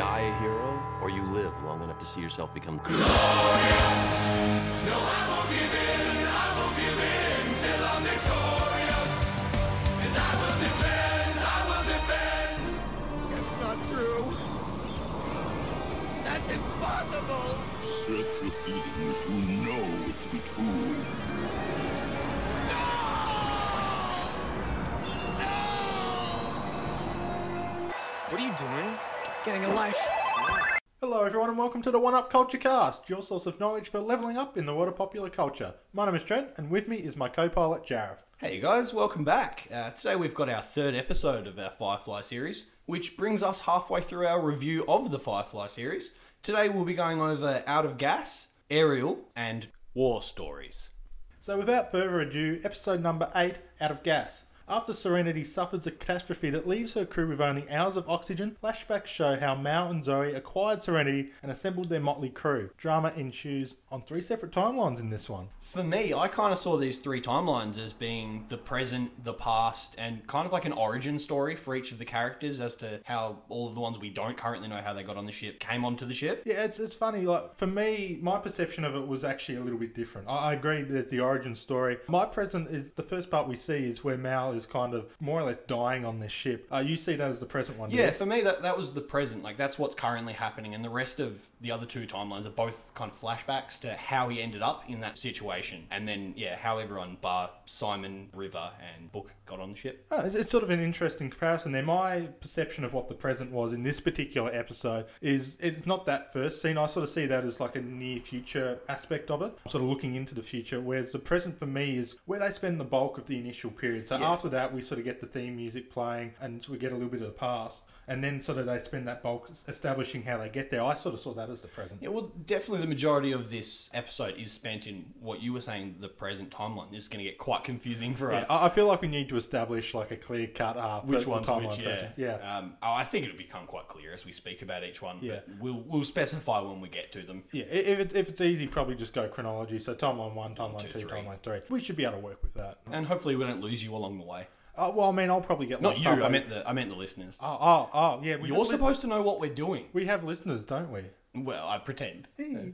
either die a hero or you live long enough to see yourself become glorious. No, I won't give in. I won't give in till I'm victorious. And I will defend. I will defend. That's not true. That's impossible. Search your feelings. You know it to be true. What are you doing? Getting a life. Hello, everyone, and welcome to the One Up Culture Cast, your source of knowledge for leveling up in the world of popular culture. My name is Trent, and with me is my co pilot, Jareth. Hey guys, welcome back. Uh, today we've got our third episode of our Firefly series, which brings us halfway through our review of the Firefly series. Today we'll be going over Out of Gas, Ariel, and War Stories. So, without further ado, episode number 8 Out of Gas. After Serenity suffers a catastrophe that leaves her crew with only hours of oxygen, flashbacks show how Mal and Zoe acquired Serenity and assembled their motley crew. Drama ensues on three separate timelines in this one. For me, I kind of saw these three timelines as being the present, the past, and kind of like an origin story for each of the characters as to how all of the ones we don't currently know how they got on the ship came onto the ship. Yeah, it's, it's funny. Like for me, my perception of it was actually a little bit different. I, I agree that the origin story. My present is the first part we see is where Mal is kind of more or less dying on this ship. Uh, you see that as the present one. Yeah, for me that that was the present. Like that's what's currently happening, and the rest of the other two timelines are both kind of flashbacks to how he ended up in that situation, and then yeah, how everyone bar Simon, River, and Book got on the ship. Oh, it's, it's sort of an interesting comparison there. My perception of what the present was in this particular episode is it's not that first scene. I sort of see that as like a near future aspect of it, sort of looking into the future. Whereas the present for me is where they spend the bulk of the initial period. So Yeah. after that, we sort of get the theme music playing and we get a little bit of the past. And then sort of they spend that bulk establishing how they get there. I sort of saw that as the present. Yeah, well, definitely the majority of this episode is spent in what you were saying, the present timeline. This is going to get quite confusing for us. I I feel like we need to establish like a clear cut uh, which one's timeline which? Yeah, present. Yeah. Um, oh, I think it'll become quite clear as we speak about each one. Yeah. but we'll we'll specify when we get to them. Yeah, if, it, if it's easy, probably just go chronology. So timeline one, timeline Two, timeline three. We should be able to work with that. And hopefully we don't lose you along the way. Uh, well, I mean, I'll probably get Not lost you. I halfway- meant the I meant the listeners. Oh, oh, oh, yeah. We You're supposed to know what we're doing. we have listeners, don't we? Well, I pretend.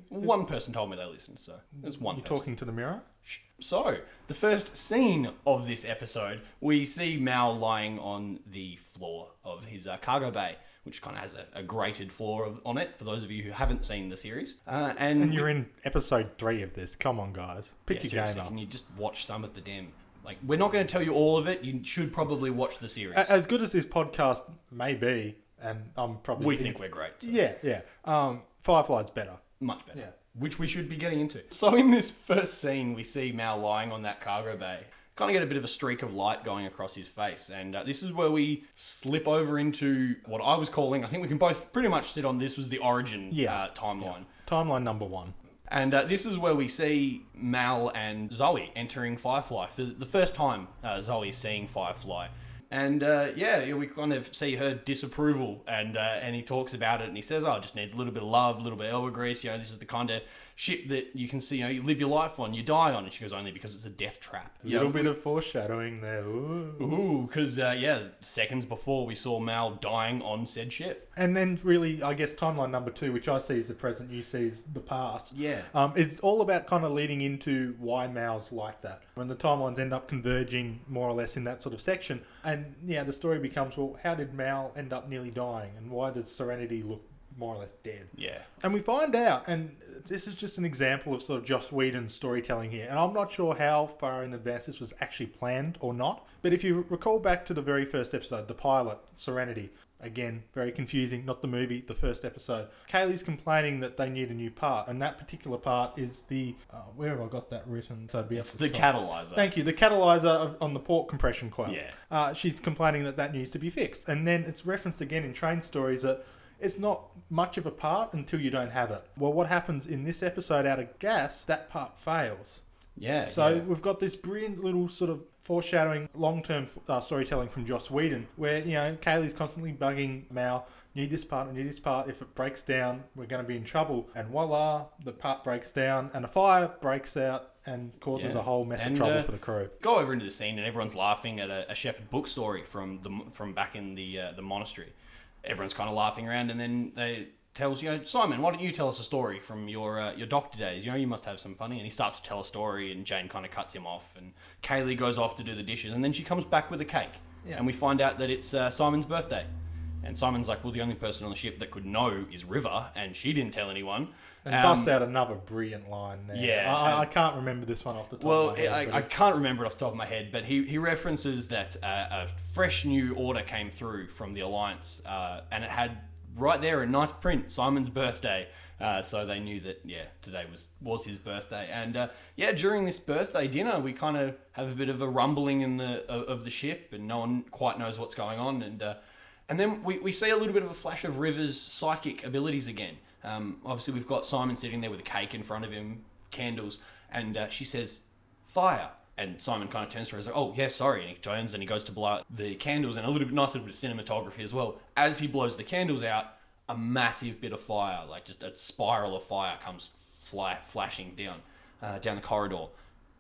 One person told me they listened, so there's one You're person. talking to the mirror. Shh. So, the first scene of this episode, we see Mal lying on the floor of his uh, cargo bay, which kind of has a, a grated floor of, on it, for those of you who haven't seen the series. Uh, and And you're in episode three of this. Come on, guys. Pick yeah, your seriously, game up. Can you just watch some of the damn... Like, we're not going to tell you all of it. You should probably watch the series. A- As good as this podcast may be, and I'm probably. we think we're great. so Yeah, yeah. Um, Firefly's better. Much better. Yeah. Which we should be getting into. So in this first scene, we see Mal lying on that cargo bay. Kind of get a bit of a streak of light going across his face, and uh, this is where we slip over into what I was calling. I think we can both pretty much sit on this was the origin Yeah. uh, timeline. Timeline number one. And uh, this is where we see Mal and Zoe entering Firefly for the first time. Uh, Zoe seeing Firefly, and uh, yeah, we kind of see her disapproval, and uh, and he talks about it, and he says, "Oh, it just needs a little bit of love, a little bit of elbow grease. You know, this is the kind of ship that you can see, you know, you live your life on, you die on." And she goes, "Only because it's a death trap." A little know, bit of foreshadowing there. Ooh. Ooh, because uh, yeah, seconds before we saw Mal dying on said ship. And then, really, I guess timeline number two, which I see as the present, you see as the past. Yeah. Um, it's all about kind of leading into why Mal's like that. When the timelines end up converging more or less in that sort of section. And yeah, the story becomes well, how did Mal end up nearly dying? And why does Serenity look more or less dead? Yeah. And we find out, and this is just an example of sort of Joss Whedon's storytelling here. And I'm not sure how far in advance this was actually planned or not. But if you recall back to the very first episode, the pilot, Serenity, again, very confusing, not the movie, the first episode. Kaylee's complaining that they need a new part, and that particular part is the. Uh, where have I got that written? So it'd be It's the top. catalyzer. Thank you. The catalyzer of- on the port compression coil. Yeah. Uh, she's complaining that that needs to be fixed. And then it's referenced again in train stories that it's not much of a part until you don't have it. Well, what happens in this episode out of gas, that part fails. Yeah. So yeah. we've got this brilliant little sort of foreshadowing long-term uh, storytelling from Joss Whedon, where you know Kaylee's constantly bugging Mal, need this part, need this part. If it breaks down, we're going to be in trouble. And voila, the part breaks down, and a fire breaks out and causes Yeah. a whole mess And, of trouble uh, for the crew. go over into the scene and everyone's laughing at a, a shepherd book story from the from back in the uh, the monastery. Everyone's kind of laughing around, and then they tells you know Simon, why don't you tell us a story from your uh, your doctor days? You know, you must have some funny. And he starts to tell a story, and Jayne kind of cuts him off, and Kaylee goes off to do the dishes, and then she comes back with a cake, Yeah. and we find out that it's uh, Simon's birthday. And Simon's like, well, the only person on the ship that could know is River, and she didn't tell anyone. And Um, busts out another brilliant line there. Yeah, I, I, can't remember this one off the top Well, of my head. I, I can't remember it off the top of my head, but he, he references that uh, a fresh new order came through from the Alliance, uh, and it had right there a nice print, Simon's birthday. Uh, so they knew that yeah, today was was his birthday, and uh, yeah, during this birthday dinner, we kind of have a bit of a rumbling in the of, of the ship, and no one quite knows what's going on, and uh, and then we, we see a little bit of a flash of River's psychic abilities again. Um, obviously, we've got Simon sitting there with a cake in front of him, candles, and uh, she says, "Fire." And Simon kind of turns to her and is like, "Oh, yeah, sorry." And he turns and he goes to blow out the candles, and a little bit nice little bit of cinematography as well. As he blows the candles out, a massive bit of fire, like just a spiral of fire, comes fly, flashing down uh, down the corridor,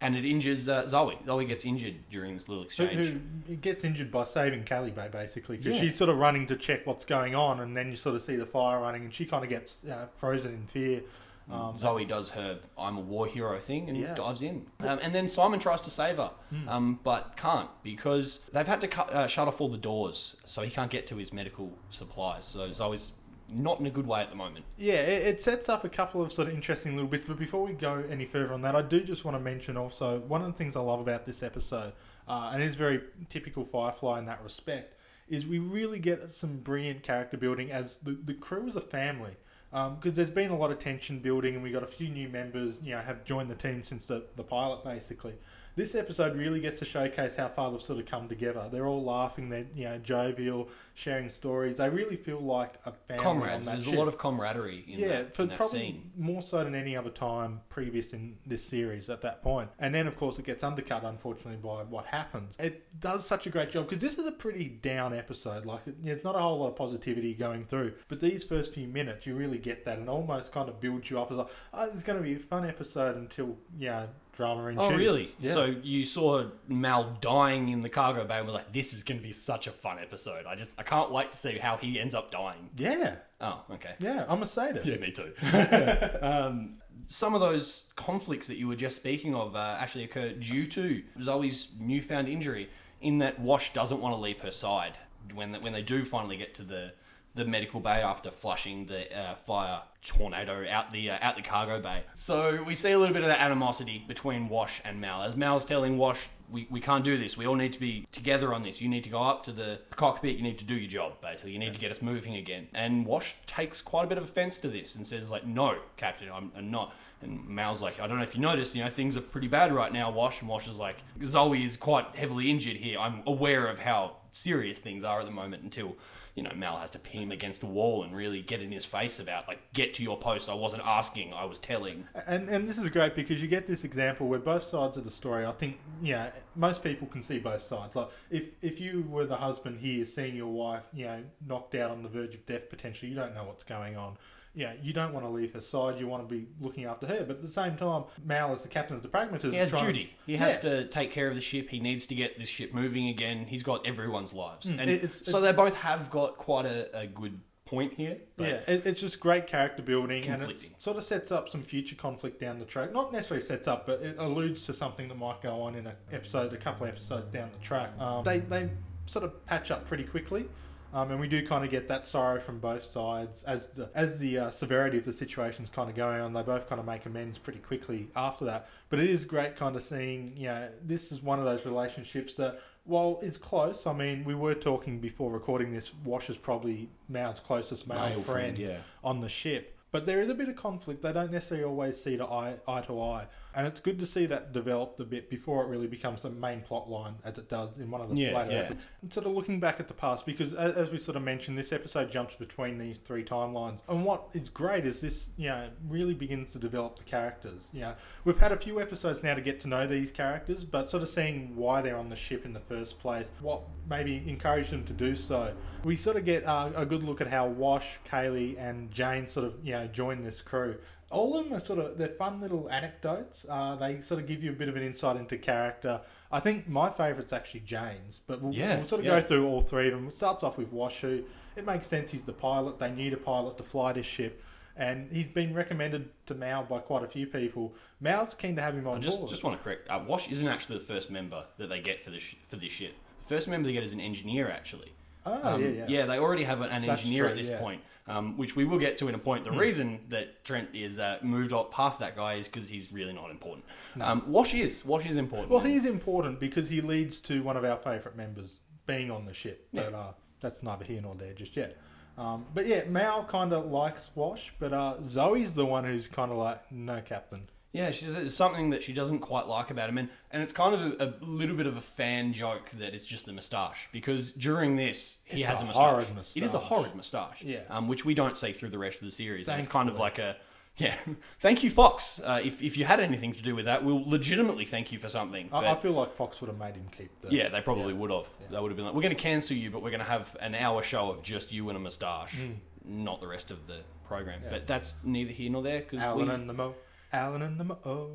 and it injures uh, Zoe. Zoe gets injured during this little exchange. who he gets injured by saving Kaylee Bay basically because Yeah. she's sort of running to check what's going on, and then you sort of see the fire running, and she kind of gets uh, frozen in fear. Um, Zoe does her "I'm a war hero" thing and Yeah. Dives in, um, and then Simon tries to save her, um, but can't because they've had to cut, uh, shut off all the doors, so he can't get to his medical supplies. So Zoe's not in a good way at the moment. Yeah, it, it sets up a couple of sort of interesting little bits. But before we go any further on that, I do just want to mention also one of the things I love about this episode, uh, and it's very typical Firefly in that respect, is we really get some brilliant character building as the, the crew as a family. Because there's been a lot of tension building, and we got a few new members, you know, have joined the team since the, the pilot, basically. This episode really gets to showcase how far they've sort of come together. They're all laughing, they're you know jovial, sharing stories. They really feel like a family. on Comrades, there's ship. a lot of camaraderie in Yeah, that, for in that probably scene. more so than any other time previous in this series at that point. And then, of course, it gets undercut, unfortunately, by what happens. It does such a great job because this is a pretty down episode. Like, it, there's not a whole lot of positivity going through. But these first few minutes, you really get that and almost kind of builds you up as like, oh, it's going to be a fun episode until, yeah, drama ensues. Oh, really? Yeah. So you saw Mal dying in the cargo bay and was like, "This is going to be such a fun episode." I just, I can't wait to see how he ends up dying. yeah. Oh, okay. Yeah, I'm a sadist. Yeah, me too. um, some of those conflicts that you were just speaking of uh, actually occur due to Zoe's newfound injury, in that Wash doesn't want to leave her side when when they do finally get to the the medical bay after flushing the uh, fire tornado out the uh, out the cargo bay. So we see a little bit of that animosity between Wash and Mal. As Mal's telling Wash, we, we can't do this. We all need to be together on this. You need to go up to the cockpit. You need to do your job, basically. You need to get us moving again. And Wash takes quite a bit of offense to this and says, like, no, Captain, I'm, I'm not. And Mal's like, I don't know if you noticed, you know, things are pretty bad right now, Wash. And Wash is like, Zoe is quite heavily injured here. I'm aware of how serious things are at the moment until you know, Mal has to pin him against a wall and really get in his face about like, get to your post. I wasn't asking, I was telling. And and this is great because you get this example where both sides of the story. I think yeah, most people can see both sides. Like if if you were the husband here, seeing your wife, you know, knocked out on the verge of death potentially, you don't know what's going on. Yeah, you don't want to leave her side. You want to be looking after her. But at the same time, Mal, as the captain, of the pragmatist, He has trying to- duty. He has Yeah. to take care of the ship. He needs to get this ship moving again. He's got everyone's lives, and it's- so they both have got quite a, a good point here. Yeah, it, it's just great character building, and it sort of sets up some future conflict down the track. Not necessarily sets up, but it alludes to something that might go on in an episode, a couple of episodes down the track. Um, they they sort of patch up pretty quickly. Um, and we do kind of get that sorrow from both sides as the as the uh, severity of the situation's kind of going on. They both kind of make amends pretty quickly after that. But it is great kind of seeing, you know, this is one of those relationships that while it's close, I mean, we were talking before recording this. Wash is probably Mal's closest male, Male friend, friend, yeah. on the ship. But there is a bit of conflict. They don't necessarily always see to eye, eye to eye. And it's good to see that developed a bit before it really becomes the main plot line, as it does in one of the Yeah, later yeah. episodes. And sort of looking back at the past, because as, as we sort of mentioned, this episode jumps between these three timelines. And what is great is this, you know, really begins to develop the characters. You know, we've had a few episodes now to get to know these characters, but sort of seeing why they're on the ship in the first place, what maybe encouraged them to do so. We sort of get uh, a good look at how Wash, Kaylee, and Jayne sort of, you know, join this crew. All of them are sort of they're fun little anecdotes. Uh, they sort of give you a bit of an insight into character. I think my favourite's actually Jayne's, but we'll, Yeah, we'll sort of yeah. go through all three of them. It starts off with Washu. It makes sense. He's the pilot. They need a pilot to fly this ship, and he's been recommended to Mal by quite a few people. Mal's keen to have him on I just board. just want to correct. Uh, Wash isn't actually the first member that they get for this for this ship. First member they get is an engineer actually. oh Um, yeah, yeah, they already have an, an engineer true, at this yeah. Point, um, which we will get to in a point. The reason that Trent is uh, moved up past that guy is because he's really not important. Um, Wash is. Wash is important. Well, he's important because he leads to one of our favourite members being on the ship. But uh, that's neither here nor there just yet. Um, but yeah, Mal kind of likes Wash, but uh, Zoe's the one who's kind of like, no, Captain. Yeah, she says it's something that she doesn't quite like about him, and, and it's kind of a, a little bit of a fan joke that it's just the moustache because during this he It's has a a moustache. horrid It is a moustache. horrid moustache. Yeah. um, which we don't see through the rest of the series. And it's kind of like a yeah. thank you, Fox. Uh, if if you had anything to do with that, we'll legitimately thank you for something. I, But I feel like Fox would have made him keep the. yeah, they probably would have. They would have been like, "We're going to cancel you, but we're going to have an hour show of just you and a moustache, Mm. not the rest of the program." But that's neither here nor there because Alan we. and the Mo. Alan and the Mo. Oh.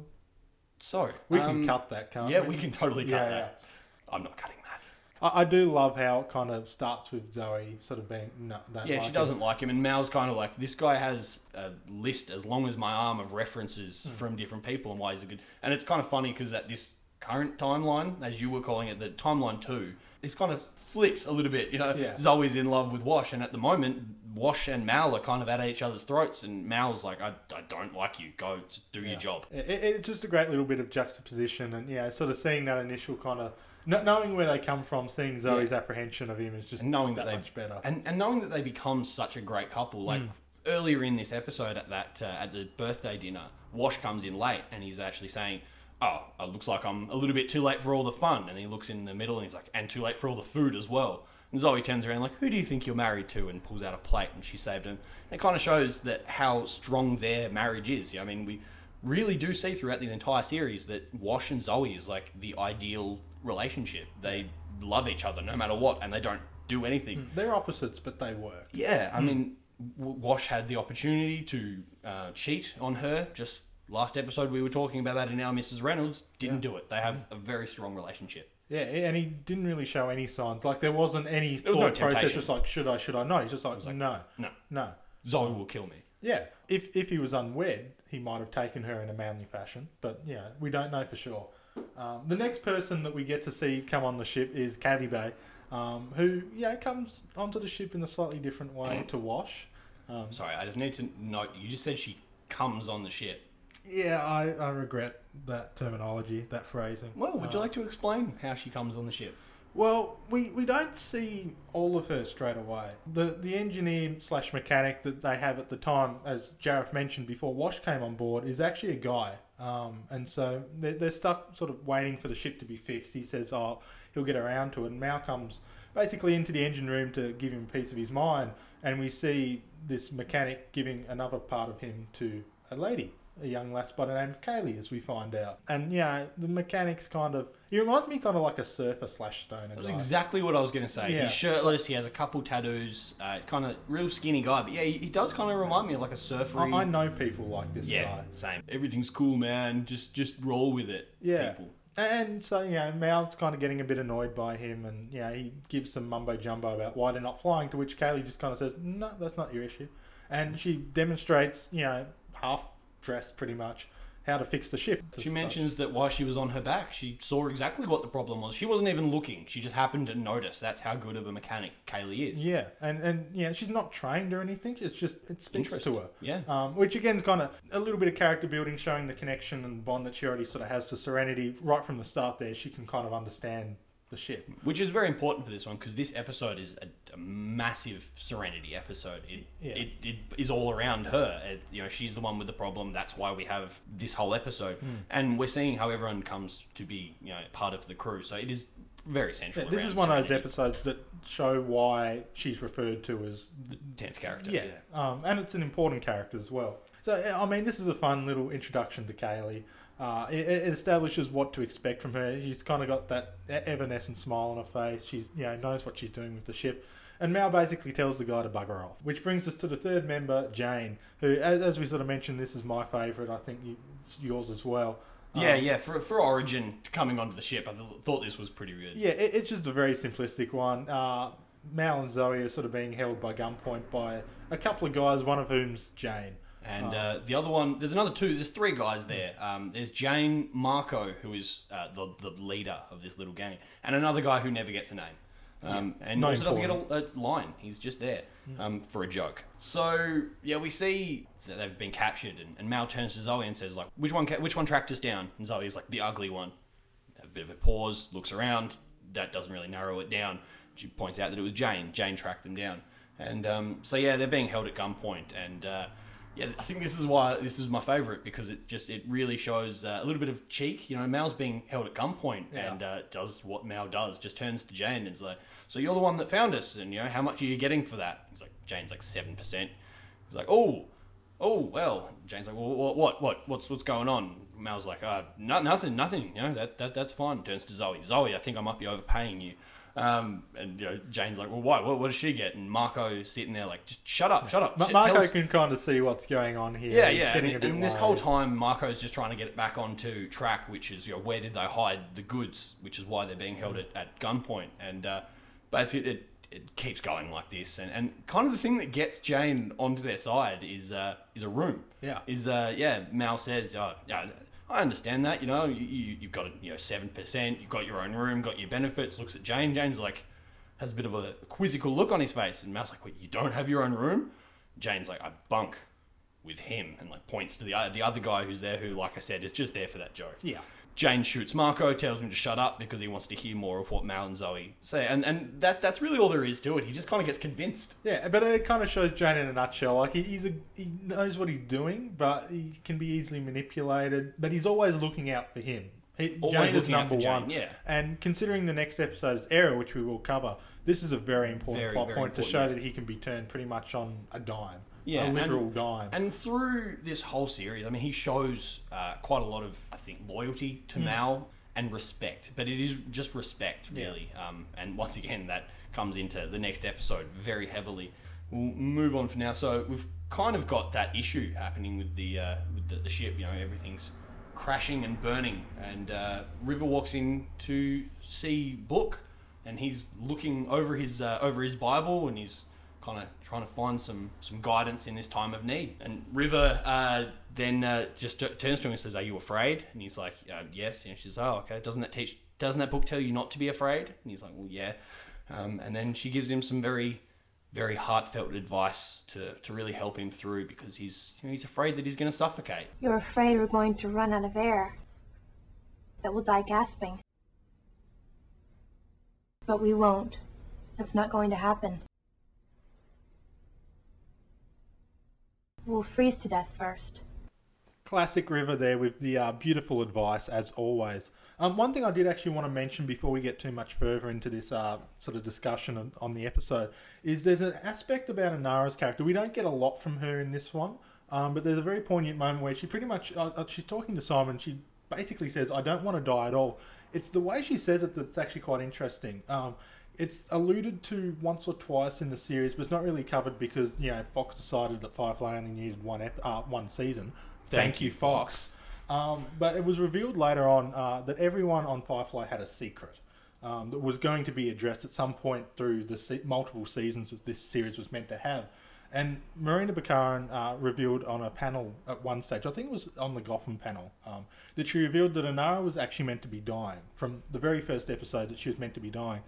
so We um, can cut that, can't Yeah, we? can totally cut Yeah, that. I'm not cutting that. I, I do love how it kind of starts with Zoe sort of being no. Don't Yeah, like she him. doesn't like him, and Mal's kind of like this guy has a list as long as my arm of references Hmm. from different people and why he's a good. And it's kind of funny because at this current timeline, as you were calling it, the timeline two, it's kind of flipped a little bit. You know, Yeah. Zoe's in love with Wash, and at the moment, Wash and Mal are kind of at each other's throats, and Mal's like, I, I don't like you. Go do your job. It, it- it's just a great little bit of juxtaposition, and yeah, sort of seeing that initial kind of kn- knowing where they come from, seeing Zoe's apprehension of him is just and knowing that, they much better. and, and knowing that they become such a great couple like earlier in this episode at that uh, at the birthday dinner wash comes in late and he's actually saying oh it looks like i'm a little bit too late for all the fun and he looks in the middle and he's like and too late for all the food as well and zoe turns around like who do you think you're married to and pulls out a plate and she saved him it kind of shows that how strong their marriage is i mean we really do see throughout the entire series that wash and zoe is like the ideal relationship they love each other no matter what and they don't do anything They're opposites, but they work. yeah, I mean, Wash had the opportunity to uh, cheat on her. Just last episode, we were talking about that in our Mrs. Reynolds. Didn't do it. They have a very strong relationship. Yeah, and he didn't really show any signs. Like there wasn't any was thought no process. temptation. Just like should I, should I not? He's just like, no, No, no. Zoe will kill me. Yeah, if if he was unwed, he might have taken her in a manly fashion, but yeah, we don't know for sure. Um, the next person that we get to see come on the ship is Kaylee Bay, um, who yeah comes onto the ship in a slightly different way to Wash. Um, Sorry, I just need to note. You just said she comes on the ship. Yeah, I, I regret that terminology, that phrasing. Well, would you Uh, like to explain how she comes on the ship? Well, we, we don't see all of her straight away. The the engineer slash mechanic that they have at the time, as Jareth mentioned before, Wash came on board, is actually a guy. Um, and so they're, they're stuck sort of waiting for the ship to be fixed. He says, oh, he'll get around to it. And Mal comes basically into the engine room to give him a piece of his mind. And we see this mechanic giving another part of him to a lady, a young lass by the name of Kaylee, as we find out. And yeah, the mechanic's kind of, he reminds me kind of like a surfer slash stoner That was guy. exactly what I was going to say. Yeah. He's shirtless. He has a couple tattoos. Uh, he's kind of real skinny guy, but yeah, he, he does kind of remind me of like a surfer. I, I know people like this Yeah, guy. same. Everything's cool, man. Just just roll with it. Yeah. People. And so, you know, Mal's kind of getting a bit annoyed by him, and, yeah, he gives some mumbo jumbo about why they're not flying, to which Kaylee just kind of says, no, that's not your issue. And she demonstrates, you know, half dressed pretty much, how to fix the ship. She mentions that while she was on her back, she saw exactly what the problem was. She wasn't even looking. She just happened to notice. That's how good of a mechanic Kaylee is. Yeah, and, and yeah, she's not trained or anything. It's just it speaks Interest. to her. Yeah. Um, which again is kind of a little bit of character building, showing the connection and bond that she already sort of has to Serenity right from the start. There, she can kind of understand the ship. Which is very important for this one because this episode is a, a massive Serenity episode. It, Yeah. it, it is all around her. It, you know, she's the one with the problem. That's why we have this whole episode, Hmm. and we're seeing how everyone comes to be you know part of the crew. So it is very central. Yeah, this is one of those episodes that show why she's referred to as the tenth character. yeah, Um, and it's an important character as well. So I mean, this is a fun little introduction to Kaylee. Uh, it, it establishes what to expect from her. She's kind of got that evanescent smile on her face. She's you know knows what she's doing with the ship. And Mal basically tells the guy to bugger off. Which brings us to the third member, Jayne, who, as, as we sort of mentioned, this is my favourite. I think you, it's yours as well. Yeah, Um, yeah. For for Origin coming onto the ship, I th- thought this was pretty good. Yeah, it, it's just a very simplistic one. Uh, Mal and Zoe are sort of being held by gunpoint by a couple of guys, one of whom's Jayne. And uh, the other one, there's another two. There's three guys there. Um, there's Jayne Marco, who is uh, the the leader of this little gang, and another guy who never gets a name, um, and not also doesn't get a, a line. He's just there um, for a joke. So yeah, we see that they've been captured, and, and Mal turns to Zoe and says like, "Which one? Ca- which one tracked us down?" And Zoe's like, "The ugly one." a bit of a pause, looks around. That doesn't really narrow it down. She points out that it was Jayne. Jayne tracked them down, and um, so yeah, they're being held at gunpoint. And uh, yeah, I think this is why this is my favorite because it just it really shows uh, a little bit of cheek. You know, Mal's being held at gunpoint Yeah. and uh, does what Mal does. Just turns to Jayne and is like, "So you're the one that found us, and you know how much are you getting for that?" He's like, "Jayne's like seven percent." He's like, "Oh." Oh well, Jayne's like, well, what, what, what, what's, what's going on? Mal's like, uh, no, nothing, nothing. You know, that, that, that's fine. Turns to Zoe. Zoe, I think I might be overpaying you. Um, and you know, Jayne's like, well, why? What, what does she get? And Marco sitting there like, just shut up, shut up. Ma- Marco us- can kind of see what's going on here. yeah, He's yeah. getting And, a bit and this whole time, Marco's just trying to get it back onto track, which is, you know, where did they hide the goods? Which is why they're being held at, at gunpoint. And uh, basically, it, it keeps going like this. And, and kind of the thing that gets Jayne onto their side is uh, is a room. Yeah. Is uh, yeah. Mal says, oh, yeah. I understand that, you know, you, you, you've got, you know, 7%, you've got your own room, got your benefits, looks at Jayne. Jayne's like, has a bit of a quizzical look on his face. And Mal's like, what, you don't have your own room? Jayne's like, I bunk with him and like points to the the other guy who's there who, like I said, is just there for that joke. Yeah. Jayne shoots Marco, tells him to shut up because he wants to hear more of what Mal and Zoe say. And, and that that's really all there is to it. He just kind of gets convinced. Yeah, but it kind of shows Jayne in a nutshell. Like he, he's a, he knows what he's doing, but he can be easily manipulated. But he's always looking out for him. He, Always Jayne looking is out for number Jayne, one. yeah. And considering the next episode is Ariel, which we will cover, this is a very important Very, plot very point to show yeah. that he can be turned pretty much on a dime. Yeah, a and- dime. And through this whole series, I mean, he shows uh, quite a lot of, I think, loyalty to Mal and respect. But it is just respect, really. Um, and once again, that comes into the next episode very heavily. We'll move on for now. So we've kind of got that issue happening with the uh, with the, the ship. You know, everything's crashing and burning. And uh, River walks in to see Book, and he's looking over his uh, over his Bible, and he's kind of trying to find some some guidance in this time of need. And River uh, then uh, just t- turns to him and says, "Are you afraid?" And he's like, uh, "Yes." And she's, "Oh, okay. Doesn't that teach? Doesn't that book tell you not to be afraid?" And he's like, "Well, yeah." Um, and then she gives him some very very heartfelt advice to, to really help him through because he's you know, he's afraid that he's going to suffocate. You're afraid we're going to run out of air, that we'll die gasping. But we won't. That's not going to happen. We'll freeze to death first. Classic River there with the uh, beautiful advice as always. Um, one thing I did actually want to mention before we get too much further into this uh, sort of discussion on, on the episode is there's an aspect about Inara's character. We don't get a lot from her in this one, um, but there's a very poignant moment where she pretty much uh, uh, she's talking to Simon. She basically says, "I don't want to die at all." It's the way she says it that's actually quite interesting. Um, it's alluded to once or twice in the series, but it's not really covered because you know Fox decided that Firefly only needed one ep- uh, one season. Thank, you, Fox. Um, but it was revealed later on uh, that everyone on Firefly had a secret um, that was going to be addressed at some point through the se- multiple seasons that this series was meant to have. And Morena Baccarin uh, revealed on a panel at one stage, I think it was on the Gotham panel, um, that she revealed that Inara was actually meant to be dying from the very first episode that she was meant to be dying.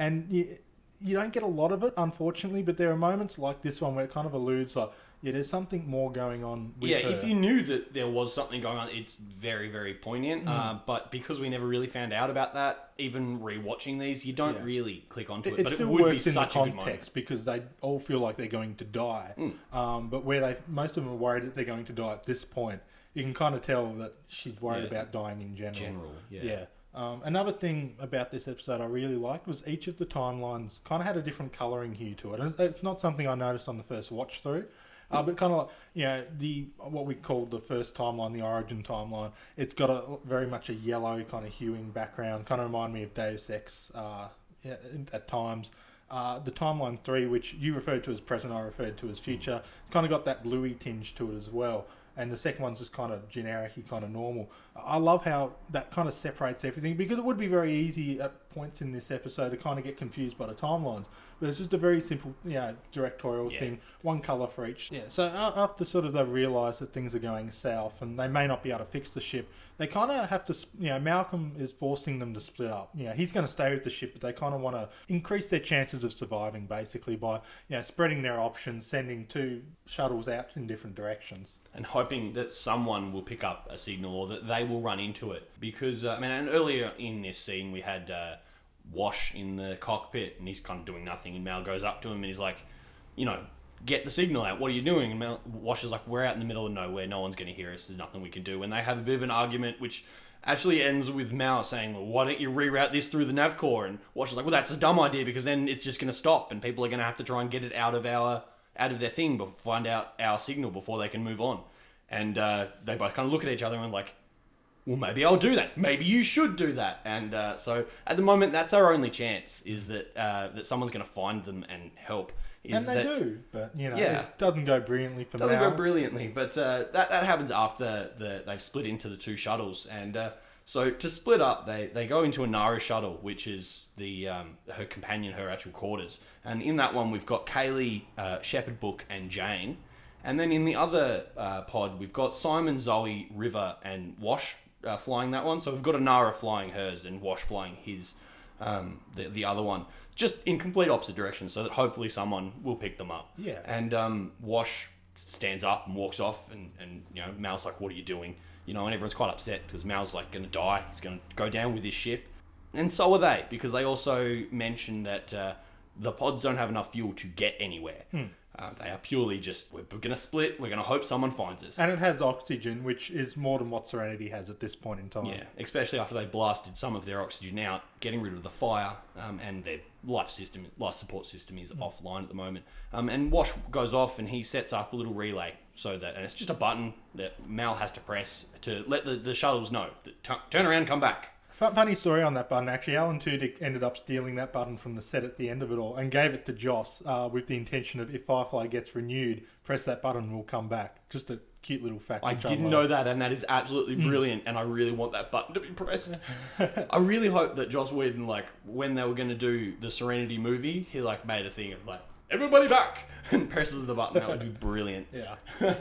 And you, you don't get a lot of it, unfortunately, but there are moments like this one where it kind of alludes like, yeah, there's something more going on with yeah, her. if you knew that there was something going on, it's very, very poignant. Uh, but because we never really found out about that, even rewatching these, you don't Yeah. really click onto it, it. it but still it would be works in the such a good moment. context because they all feel like they're going to die. Hmm. Um, but where they most of them are worried that they're going to die at this point, you can kind of tell that she's worried Yeah. about dying in general. General, yeah. Yeah. Um, another thing about this episode I really liked was each of the timelines kind of had a different colouring hue to it. And it's not something I noticed on the first watch through. Uh, but kind of like, you know, the what we called the first timeline, the origin timeline, it's got a very much a yellow kind of hueing background. Kind of remind me of Deus Ex uh, at times. Uh, the timeline three, which you referred to as present, I referred to as future, kind of got that bluey tinge to it as well. And the second one's just kind of generic, kind of normal. I love how that kind of separates everything because it would be very easy at points in this episode to kind of get confused by the timelines. But it's just a very simple, you know, directorial Yeah. thing, one color for each. Yeah. So after sort of they've realised that things are going south and they may not be able to fix the ship, they kind of have to, you know, Malcolm is forcing them to split up. You know, he's going to stay with the ship, but they kind of want to increase their chances of surviving basically by, you know, spreading their options, sending two shuttles out in different directions. and hoping that someone will pick up a signal or that they will run into it. Because uh, I mean, and earlier in this scene, we had uh, Wash in the cockpit, and he's kind of doing nothing. And Mal goes up to him and he's like, you know, get the signal out. What are you doing? And Mal, Wash is like, we're out in the middle of nowhere. No one's going to hear us. There's nothing we can do. And they have a bit of an argument, which actually ends with Mal saying, well, why don't you reroute this through the nav core? And Wash is like, well, that's a dumb idea because then it's just going to stop, and people are going to have to try and get it out of our out of their thing, but find out our signal before they can move on. And uh, they both kind of look at each other and like, well, maybe I'll do that. Maybe you should do that. And uh, so at the moment, that's our only chance is that uh, that someone's going to find them and help. Is and they that do, but you know, Yeah. it doesn't go brilliantly for doesn't now. go brilliantly, but uh, that that happens after the they've split into the two shuttles, and uh, so to split up, they they go into Inara shuttle, which is the um, her companion, her actual quarters, and in that one we've got Kaylee, uh, Shepherd Book, and Jayne, and then in the other uh, pod we've got Simon, Zoe, River, and Wash uh, flying that one. So we've got Inara flying hers and Wash flying his. Um, the, the other one just in complete opposite directions so that hopefully someone will pick them up Yeah. and um, Wash stands up and walks off, and, and you know Mal's like, "What are you doing?" You know, and everyone's quite upset because Mal's like going to die. He's going to go down with his ship, and so are they because they also mention that uh, the pods don't have enough fuel to get anywhere. Uh, they are purely just we're going to split. We're going to hope someone finds us. And it has oxygen, which is more than what Serenity has at this point in time. Yeah, especially after they blasted some of their oxygen out, getting rid of the fire, um, and their life system, life support system is offline at the moment. Um, and Wash goes off and he sets up a little relay so that, and it's just a button that Mal has to press to let the, the shuttles know that t- turn around, come back. Fu- Funny story on that button. Actually, Alan Tudyk ended up stealing that button from the set at the end of it all and gave it to Joss uh, with the intention of if Firefly gets renewed, press that button and we'll come back. Just a cute little fact. I didn't love. know that, and that is absolutely brilliant. And I really want that button to be pressed. I really hope that Joss Whedon, like when they were going to do the Serenity movie, he like made a thing of like everybody back and presses the button. That would be brilliant. Yeah.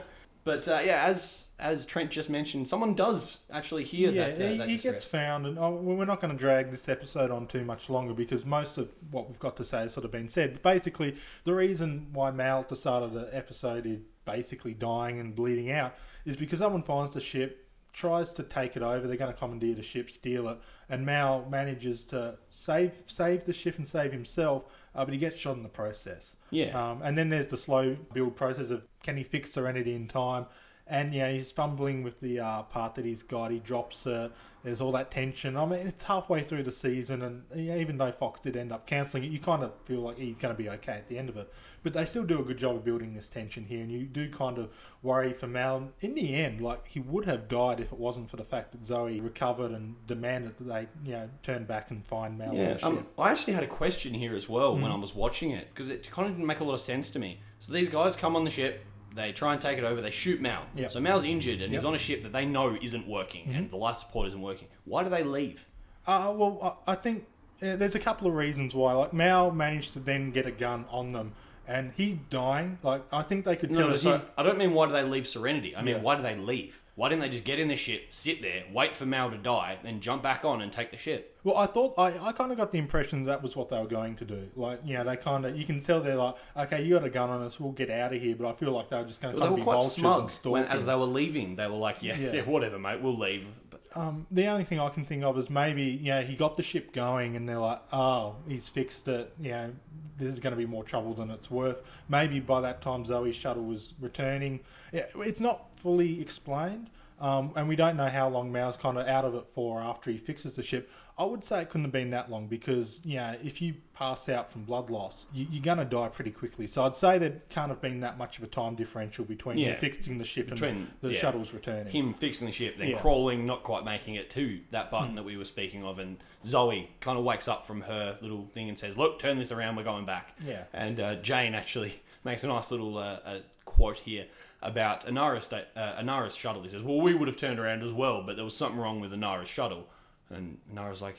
But uh, yeah, as as Trent just mentioned, someone does actually hear Yeah, that. Uh, he, that he gets found, and oh, we're not going to drag this episode on too much longer because most of what we've got to say has sort of been said. But basically, the reason why Mal at the start of the episode is basically dying and bleeding out is because someone finds the ship, tries to take it over. They're going to commandeer the ship, steal it, and Mal manages to save save the ship and save himself, uh, but he gets shot in the process. Yeah. Um, and then there's the slow build process of can he fix Serenity in time? And yeah, he's fumbling with the uh, part that he's got. He drops it. There's all that tension. I mean, it's halfway through the season, and yeah, even though Fox did end up cancelling it, you kind of feel like he's going to be okay at the end of it. But they still do a good job of building this tension here, and you do kind of worry for Mal. In the end, like he would have died if it wasn't for the fact that Zoe recovered and demanded that they, you know, turn back and find Mal. Yeah, um. I actually had a question here as well Mm. when I was watching it because it kind of didn't make a lot of sense to me. So these guys come on the ship, they try and take it over, they shoot Mal. Yep. Mm-hmm. So Mal's injured and he's on a ship that they know isn't working and the life support isn't working. Why do they leave? Uh, well, I I think uh, there's a couple of reasons why. Like Mal managed to then get a gun on them, and he dying. Like I think they could No, tell no, that so he. I don't mean why do they leave Serenity. I mean Yeah. why do they leave? Why didn't they just get in the ship, sit there, wait for Mal to die, then jump back on and take the ship? Well, I thought I, I kind of got the impression that was what they were going to do. Like you know, they kind of you can tell they're like, okay, you got a gun on us, we'll get out of here. But I feel like they were just going to Well, they were be quite vultures smug and stalk when, as him. they were leaving. They were like, yeah, Yeah. yeah, whatever, mate, we'll leave. But Um, the only thing I can think of is maybe you know he got the ship going and they're like, oh, he's fixed it. You know, this is going to be more trouble than it's worth. Maybe by that time Zoe's shuttle was returning. It's not fully explained. Um, and we don't know how long Mal's kind of out of it for after he fixes the ship. I would say it couldn't have been that long because, you know, if you pass out from blood loss, you, you're going to die pretty quickly. So I'd say there can't have been that much of a time differential between Yeah. him fixing the ship Between- and the yeah. shuttle's returning. him fixing the ship, then Yeah. Crawling, not quite making it to that button that we were speaking of, and Zoe kind of wakes up from her little thing and says, "Look, turn this around. We're going back." Yeah. And uh, Jayne actually makes a nice little uh, uh, quote here about Inara's uh, Inara's shuttle. He says, "Well, we would have turned around as well, but there was something wrong with Inara's shuttle." And Inara's like,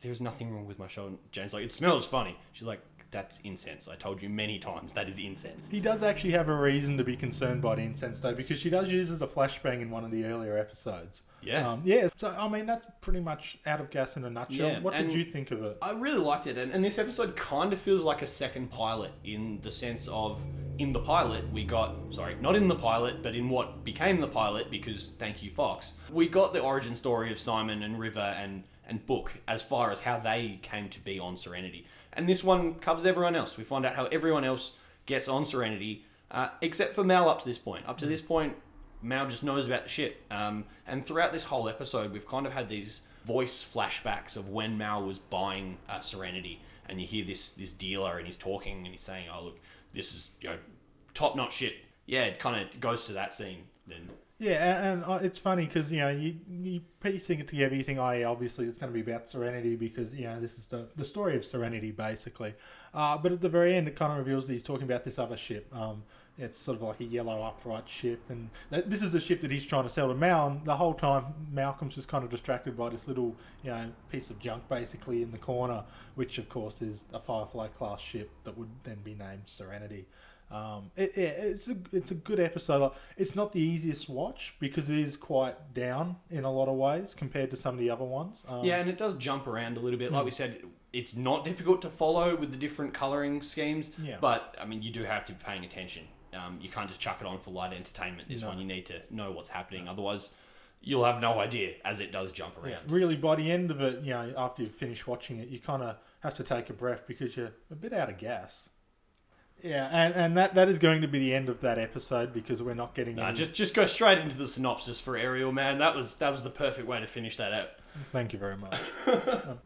"There's nothing wrong with my shuttle." And Jayne's like, "It smells funny." She's like. That's incense. I told you many times that is incense. He does actually have a reason to be concerned by the incense, though, because she does use it as a flashbang in one of the earlier episodes. Yeah. Um, yeah. So, I mean, that's pretty much out of gas in a nutshell. Yeah, what did you think of it? I really liked it, and, and this episode kind of feels like a second pilot in the sense of in the pilot we got sorry, not in the pilot, but in what became the pilot because thank you Fox, we got the origin story of Simon and River and and Book as far as how they came to be on Serenity, and this one covers everyone else. We find out how everyone else gets on Serenity, uh, except for Mal up to this point. Up to this point, Mal just knows about the ship. Um, and throughout this whole episode, we've kind of had these voice flashbacks of when Mal was buying uh, Serenity, and you hear this this dealer, and he's talking, and he's saying, "Oh look, this is you know top notch shit." Yeah, it kind of goes to that scene. And Yeah, and, uh, it's funny because you know you you piecing it together. You think, oh yeah, obviously it's going to be about Serenity because you know this is the the story of Serenity basically. Uh, but at the very end, it kind of reveals that he's talking about this other ship. Um, it's sort of like a yellow upright ship, and this is a ship that he's trying to sell to Mal. And the whole time, Malcolm's just kind of distracted by this little you know piece of junk basically in the corner, which of course is a Firefly class ship that would then be named Serenity. Um, it, yeah, it's a it's a good episode. Like, It's not the easiest watch because it is quite down in a lot of ways compared to some of the other ones. Um, yeah, and it does jump around a little bit. Like we said, it's not difficult to follow with the different coloring schemes. Yeah. But I mean, you do have to be paying attention. Um, you can't just chuck it on for light entertainment. This No. one, you need to know what's happening. Otherwise, you'll have no idea as it does jump around. yeah, really, by the end of it, you know, after you've finished watching it, you kind of have to take a breath because you're a bit out of gas. Yeah, and, and that, that is going to be the end of that episode because we're not getting Nah, any. just just go straight into the synopsis for Ariel, man. That was that was the perfect way to finish that out. Thank you very much. Um,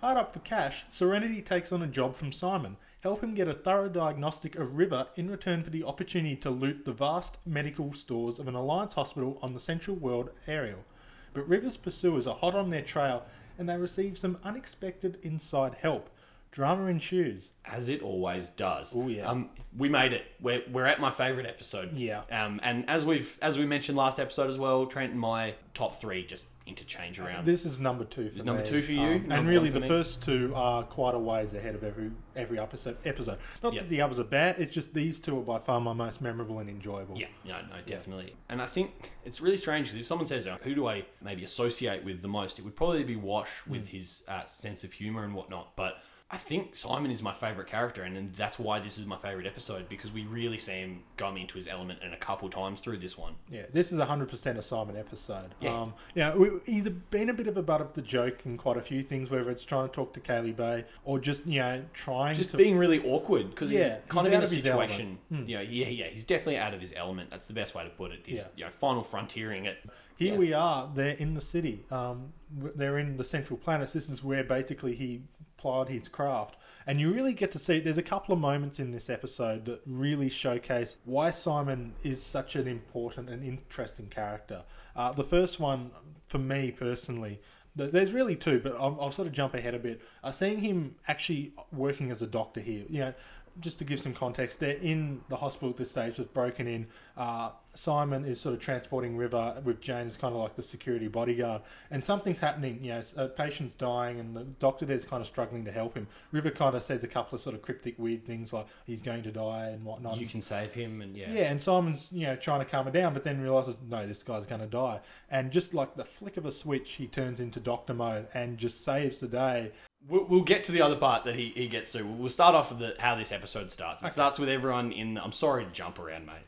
hard up for cash, Serenity takes on a job from Simon. Help him get a thorough diagnostic of River in return for the opportunity to loot the vast medical stores of an Alliance hospital on the Central World Ariel. But River's pursuers are hot on their trail and they receive some unexpected inside help. Drama ensues. As it always does. Oh, yeah. Um, we made it. We're, we're at my favorite episode. Yeah. Um, and as we've as we mentioned last episode as well, Trent and my top three just interchange around. This is number two for Is number me. two for you? Um, Number and really, one for the me? first two are quite a ways ahead of every every episode. Episode. Not that the others are bad. It's just these two are by far my most memorable and enjoyable. Yeah, no, no, definitely. And I think it's really strange because if someone says, "Who do I maybe associate with the most?" It would probably be Wash Hmm. with his uh, sense of humor and whatnot. But I think Simon is my favorite character, and, and that's why this is my favorite episode because we really see him come into his element and a couple times through this one. Yeah, this is hundred percent a Simon episode. Yeah. Um, yeah, we, he's been a bit of a butt of the joke in quite a few things, whether it's trying to talk to Kaylee Bay or just you know trying Just to being really awkward because Yeah, he's kind he's of in out a of his element. situation. You know, yeah, yeah, he's definitely out of his element. That's the best way to put it. He's Yeah. you know final frontiering it. Here Yeah. we are. They're in the city. Um, they're in the Central Planets. This is where basically he plied his craft, and you really get to see. There's a couple of moments in this episode that really showcase why Simon is such an important and interesting character. Uh, the first one, for me personally. There's really two, but I'll, I'll sort of jump ahead a bit. Uh, seeing him actually working as a doctor here, you know, just to give some context, they're in the hospital at this stage. They've broken in. Uh, Simon is sort of transporting River with Jayne as kind of like the security bodyguard, and something's happening. You know, a patient's dying, and the doctor there's kind of struggling to help him. River kind of says a couple of sort of cryptic, weird things like he's going to die and whatnot. You can save him, and yeah, Yeah, and Simon's you know trying to calm her down, but then realizes no, this guy's going to die, and just like the flick of a switch, he turns into Doctor mode and just saves the day. We'll, we'll get to the other part that he, he gets to. We'll start off with the, how this episode starts. It starts with everyone in. The, I'm sorry to jump around, mate.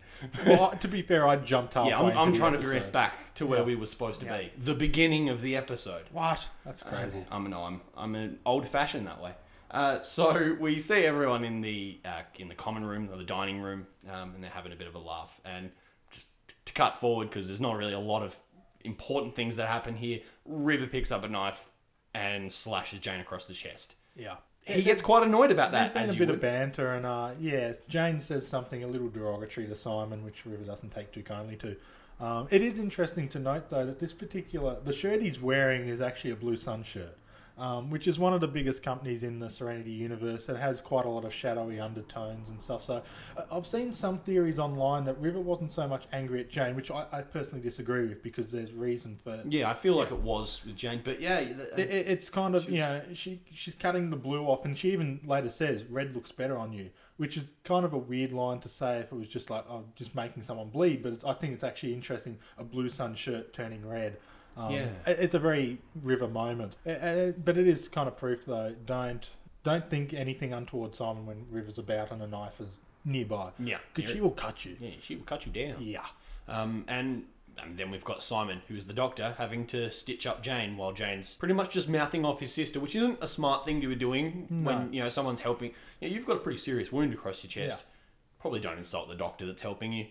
Well, to be fair, I jumped halfway. Yeah, I'm, into I'm the trying to bring us episode. back to where we were supposed to Yeah. be. The beginning of the episode. What? That's crazy. I'm no, I'm I'm an old fashioned that way. Uh, so we see everyone in the uh, in the common room or the dining room, um, and they're having a bit of a laugh. And just to cut forward because there's not really a lot of important things that happen here. River picks up a knife and slashes Jayne across the chest. Yeah. He gets quite annoyed about There's that. been as a bit would. of banter, and uh, yeah, Jayne says something a little derogatory to Simon, which River doesn't take too kindly to. Um, it is interesting to note, though, that this particular the shirt he's wearing is actually a Blue Sun shirt, um, which is one of the biggest companies in the Serenity universe. It has quite a lot of shadowy undertones and stuff. So uh, I've seen some theories online that River wasn't so much angry at Jayne, which I, I personally disagree with because there's reason for Yeah, I feel like it was with Jayne, but yeah, th- it, it- it's kind of you know she she's cutting the blue off, and she even later says red looks better on you, which is kind of a weird line to say if it was just like oh just making someone bleed. But it's, I think it's actually interesting a blue sun shirt turning red. Um, Yeah. it's a very river moment, but it is kind of proof though. Don't don't think anything untoward Simon when River's about and a knife is nearby. Yeah. because she will cut you. yeah, she will cut you down. Yeah. Um, and, and then we've got Simon, who's the doctor, having to stitch up Jayne while Jayne's pretty much just mouthing off his sister, which isn't a smart thing to be doing when you know someone's helping. Yeah, you've got a pretty serious wound across your chest. Yeah. Probably don't insult the doctor that's helping you.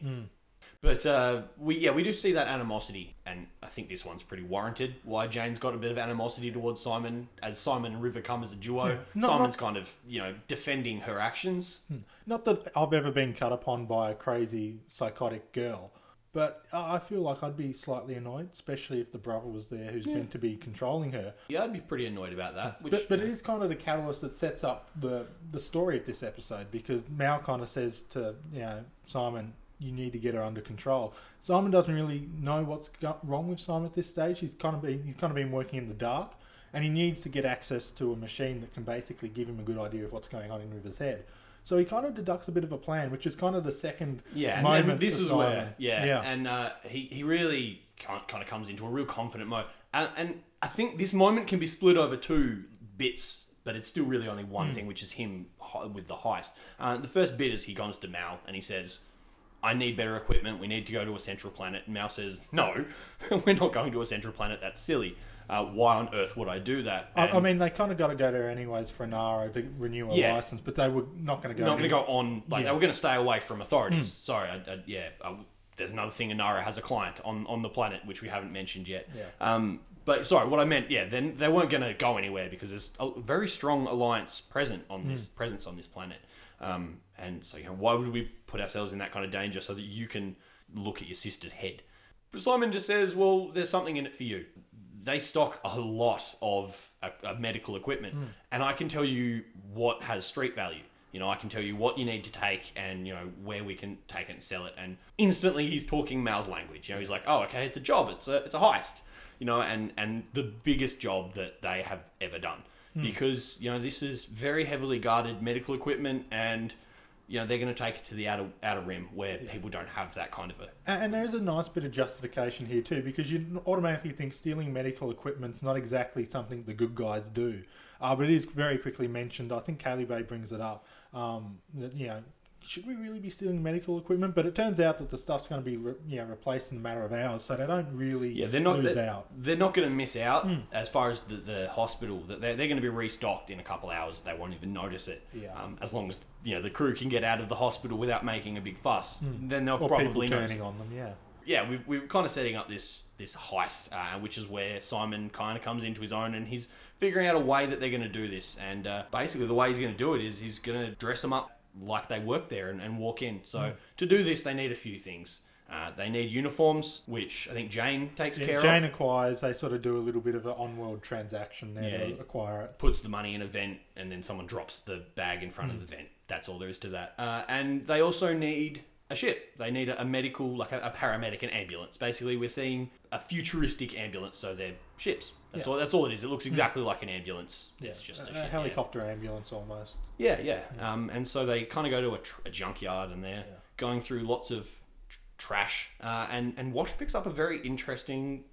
But uh, we yeah we do see that animosity, and I think this one's pretty warranted. Why Jayne's got a bit of animosity towards Simon as Simon and River come as a duo. Not- Simon's not- kind of you know defending her actions. Not that I've ever been cut upon by a crazy psychotic girl, but I feel like I'd be slightly annoyed, especially if the brother was there who's meant to be controlling her. Yeah, I'd be pretty annoyed about that. Which, But, but it is kind of the catalyst that sets up the, the story of this episode because Mal kind of says to you know Simon, you need to get her under control. Simon doesn't really know what's wrong with Simon at this stage. He's kind of been he's kind of been working in the dark, and he needs to get access to a machine that can basically give him a good idea of what's going on in River's head. So he kind of deducts a bit of a plan, which is kind of the second Yeah, moment. this is Simon. where yeah, yeah. and uh, he he really kind kind of comes into a real confident mode, and, and I think this moment can be split over two bits, but it's still really only one thing, which is him with the heist. Uh, the first bit is he comes to Mal and he says. I need better equipment. We need to go to a central planet. And Mal says, "No, we're not going to a central planet. That's silly. Uh, why on earth would I do that?" I, I mean, they kind of got to go there anyways for Inara to renew a Yeah. license, but they were not going to go. not going to go on like Yeah. Hmm. they were going to stay away from authorities. Sorry, I, I, yeah. There's another thing. Inara has a client on, on the planet which we haven't mentioned yet. Yeah. Um, but sorry, what I meant, yeah, then they weren't going to go anywhere because there's a very strong alliance present on this Hmm. presence on this planet. Um, and so you know, why would we put ourselves in that kind of danger so that you can look at your sister's head? But Simon just says, well, there's something in it for you. They stock a lot of uh, uh, medical equipment, and I can tell you what has street value. You know, I can tell you what you need to take and, you know, where we can take it and sell it. And instantly he's talking Mal's language. You know, he's like, oh, okay, it's a job. It's a, it's a heist. You know, and, and the biggest job that they have ever done. Because, you know, this is very heavily guarded medical equipment and, you know, they're going to take it to the outer, outer rim where people don't have that kind of a... And, there is a nice bit of justification here too, because you automatically think stealing medical equipment is not exactly something the good guys do. Uh, but it is very quickly mentioned. I think Kaylee Bay brings it up. Um, that, you know, should we really be stealing medical equipment? But it turns out that the stuff's going to be re- you know, replaced in a matter of hours, so they don't really Yeah, they're not lose they're, out. They're not going to miss out as far as the, the hospital. That they're, they're going to be restocked in a couple hours. They won't even notice it. Yeah. Um, as long as you know the crew can get out of the hospital without making a big fuss, then they'll Or probably people notice. turning on them, yeah. Yeah, we've we've kind of setting up this this heist, uh, which is where Simon kind of comes into his own, and he's figuring out a way that they're going to do this. And uh, basically, the way he's going to do it is he's going to dress them up like they work there and, and walk in. So to do this, they need a few things. Uh, they need uniforms, which I think Jayne takes Yeah, care Jayne of. Jayne acquires, they sort of do a little bit of an on-world transaction there Yeah. to acquire it. puts the money in a vent and then someone drops the bag in front of Hmm. the vent. That's all there is to that. Uh, and they also need a ship. They need a, a medical, like a, a paramedic, an ambulance. Basically, we're seeing a futuristic ambulance, so they're ships. That's Yeah. all. That's all it is. It looks exactly like an ambulance. It's just a, a, ship. yeah. helicopter ambulance almost. Yeah, yeah. Um, and so they kind of go to a, tr- a junkyard and they're going through lots of tr- trash. Uh, and and Wash picks up a very interesting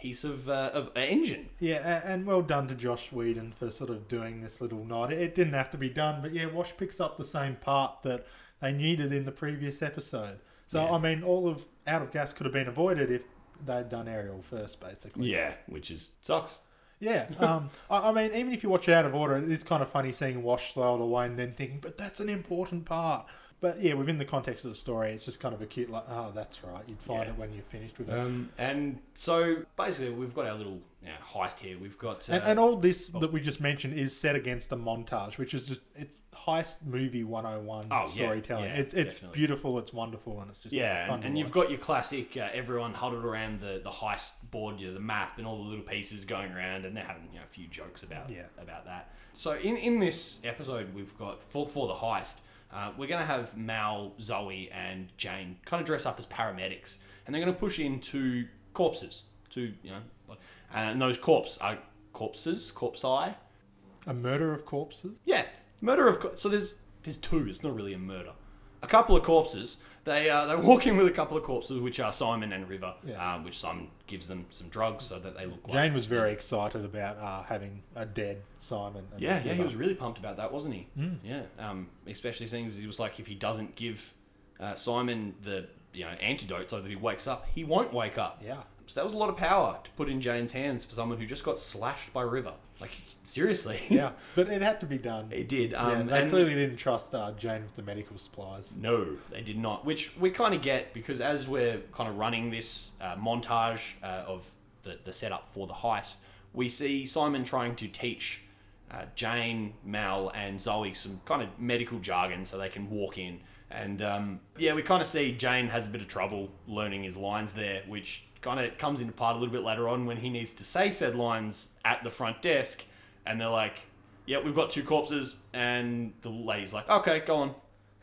piece of uh, of engine. Yeah, and well done to Joss Whedon for sort of doing this little nod. It didn't have to be done, but yeah, Wash picks up the same part that they needed in the previous episode. So Yeah. I mean, all of Out of Gas could have been avoided if they'd done Ariel first, basically. Yeah, which is sucks. Yeah. Um, I, I mean, even if you watch it out of order, it is kind of funny seeing Wash it away and then thinking, but that's an important part. But yeah, within the context of the story, it's just kind of a cute, like, oh, that's right. You'd find Yeah. it when you're finished with it. Um, and so basically, we've got our little you know, heist here. We've got uh, and, and all this that we just mentioned is set against a montage, which is just it's heist movie 101 Oh, storytelling. yeah, it's it's definitely. beautiful, it's wonderful, and it's just Yeah, and, and you've got your classic uh, everyone huddled around the, the heist board, you know, the map, and all the little pieces going around, and they're having you know, a few jokes about Yeah. about that. So in, in this episode, we've got for for the heist, uh, we're going to have Mal, Zoe, and Jane kind of dress up as paramedics, and they're going to push into corpses. To you know, like- and those corpses are corpses, corpse eye. a murder of corpses. Yeah, murder of co- so there's there's two. It's not really a murder. A couple of corpses. They uh, they're walking with a couple of corpses, which are Simon and River. Yeah. Um, which Simon gives them some drugs so that they look like. Jayne was very excited about uh, having a dead Simon. and Yeah, yeah, he River. was really pumped about that, wasn't he? Hmm. Yeah. Um, especially seeing as he was like, if he doesn't give uh, Simon the you know antidote so that he wakes up, he won't wake up. Yeah. So that was a lot of power to put in Jayne's hands for someone who just got slashed by River. Like seriously. Yeah, but it had to be done. it did. yeah, Um, they and- clearly didn't trust uh, Jayne with the medical supplies. No, they did not. Which we kind of get because as we're kind of running this uh, montage uh, of the, the setup for the heist, we see Simon trying to teach uh, Jayne, Mal, and Zoe some kind of medical jargon so they can walk in. And um, yeah, we kind of see Jayne has a bit of trouble learning his lines there, which kind of comes into part a little bit later on when he needs to say said lines at the front desk. And they're like, yeah, we've got two corpses. And the lady's like, okay, go on.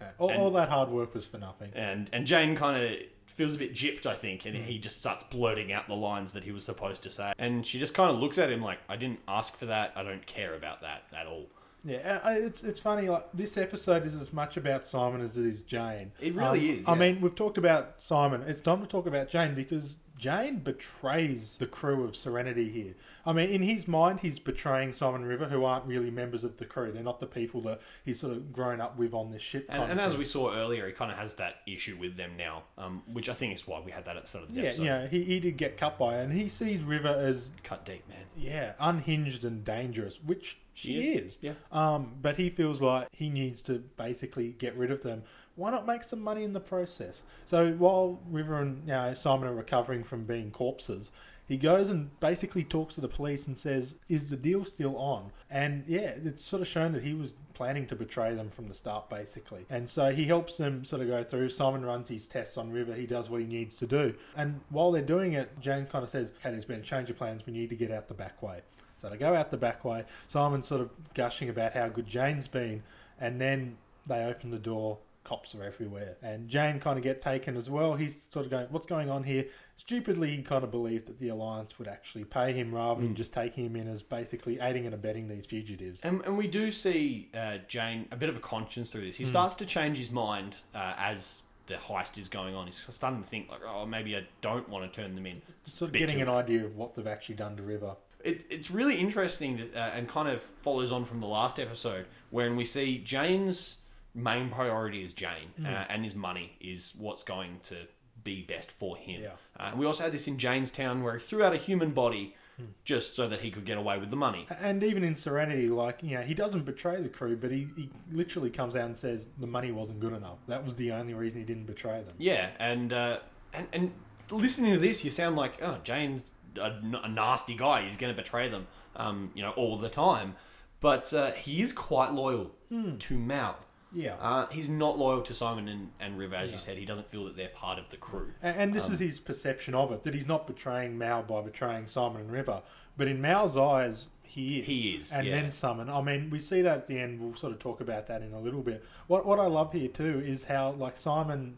Yeah. All, And- all that hard work was for nothing. and and Jayne kind of feels a bit gypped, I think, and he just starts blurting out the lines that he was supposed to say, and she just kind of looks at him like, "I didn't ask for that. I don't care about that at all." Yeah, uh, it's it's funny. Like this episode is as much about Simon as it is Jayne. It really Um, is, I mean, we've talked about Simon. It's time to talk about Jayne because Jayne betrays the crew of Serenity here. I mean, in his mind, he's betraying Simon River, who aren't really members of the crew. They're not the people that he's sort of grown up with on this ship. And, and as we saw earlier, he kind of has that issue with them now, um, which I think is why we had that at the start of the yeah, episode. yeah, he, he did get cut by, her, and he sees River as Cut deep, man. yeah, unhinged and dangerous, which she, She is, is. yeah. Um, but he feels like he needs to basically get rid of them. Why not make some money in the process? So while River and you know, Simon are recovering from being corpses, he goes and basically talks to the police and says, "Is the deal still on?" And yeah, it's sort of shown that he was planning to betray them from the start, basically. And so he helps them sort of go through. Simon runs his tests on River. He does what he needs to do. And while they're doing it, Jayne kind of says, "Okay, there's been a change of plans. We need to get out the back way." So they go out the back way. Simon's sort of gushing about how good Jayne's been, and then they open the door. Cops are everywhere, and Jayne kind of get taken as well. He's sort of going, "What's going on here?" Stupidly, he kind of believed that the alliance would actually pay him rather than just taking him in as basically aiding and abetting these fugitives. And, and we do see uh, Jayne a bit of a conscience through this. He starts to change his mind uh, as the heist is going on. He's starting to think like, oh, maybe I don't want to turn them in. It's sort of getting an idea of what they've actually done to River. It, it's really interesting to, uh, and kind of follows on from the last episode when we see Jayne's main priority is Jayne uh, and his money is what's going to be best for him. Yeah. Uh, we also had this in Jaynestown where he threw out a human body Hmm. just so that he could get away with the money. And even in Serenity, like, you know, he doesn't betray the crew, but he, he literally comes out and says the money wasn't good enough. That was the only reason he didn't betray them. Yeah, and uh, and and listening to this, you sound like oh, Jayne's a nasty guy. He's going to betray them, um, you know, all the time. But uh, he is quite loyal to Mal. Yeah. Uh, he's not loyal to Simon and, and River, as you said. He doesn't feel that they're part of the crew. And, and this is his perception of it that he's not betraying Mal by betraying Simon and River, but in Mal's eyes, he is. He is, and yeah. then Simon. I mean, we see that at the end. We'll sort of talk about that in a little bit. What what I love here too is how like Simon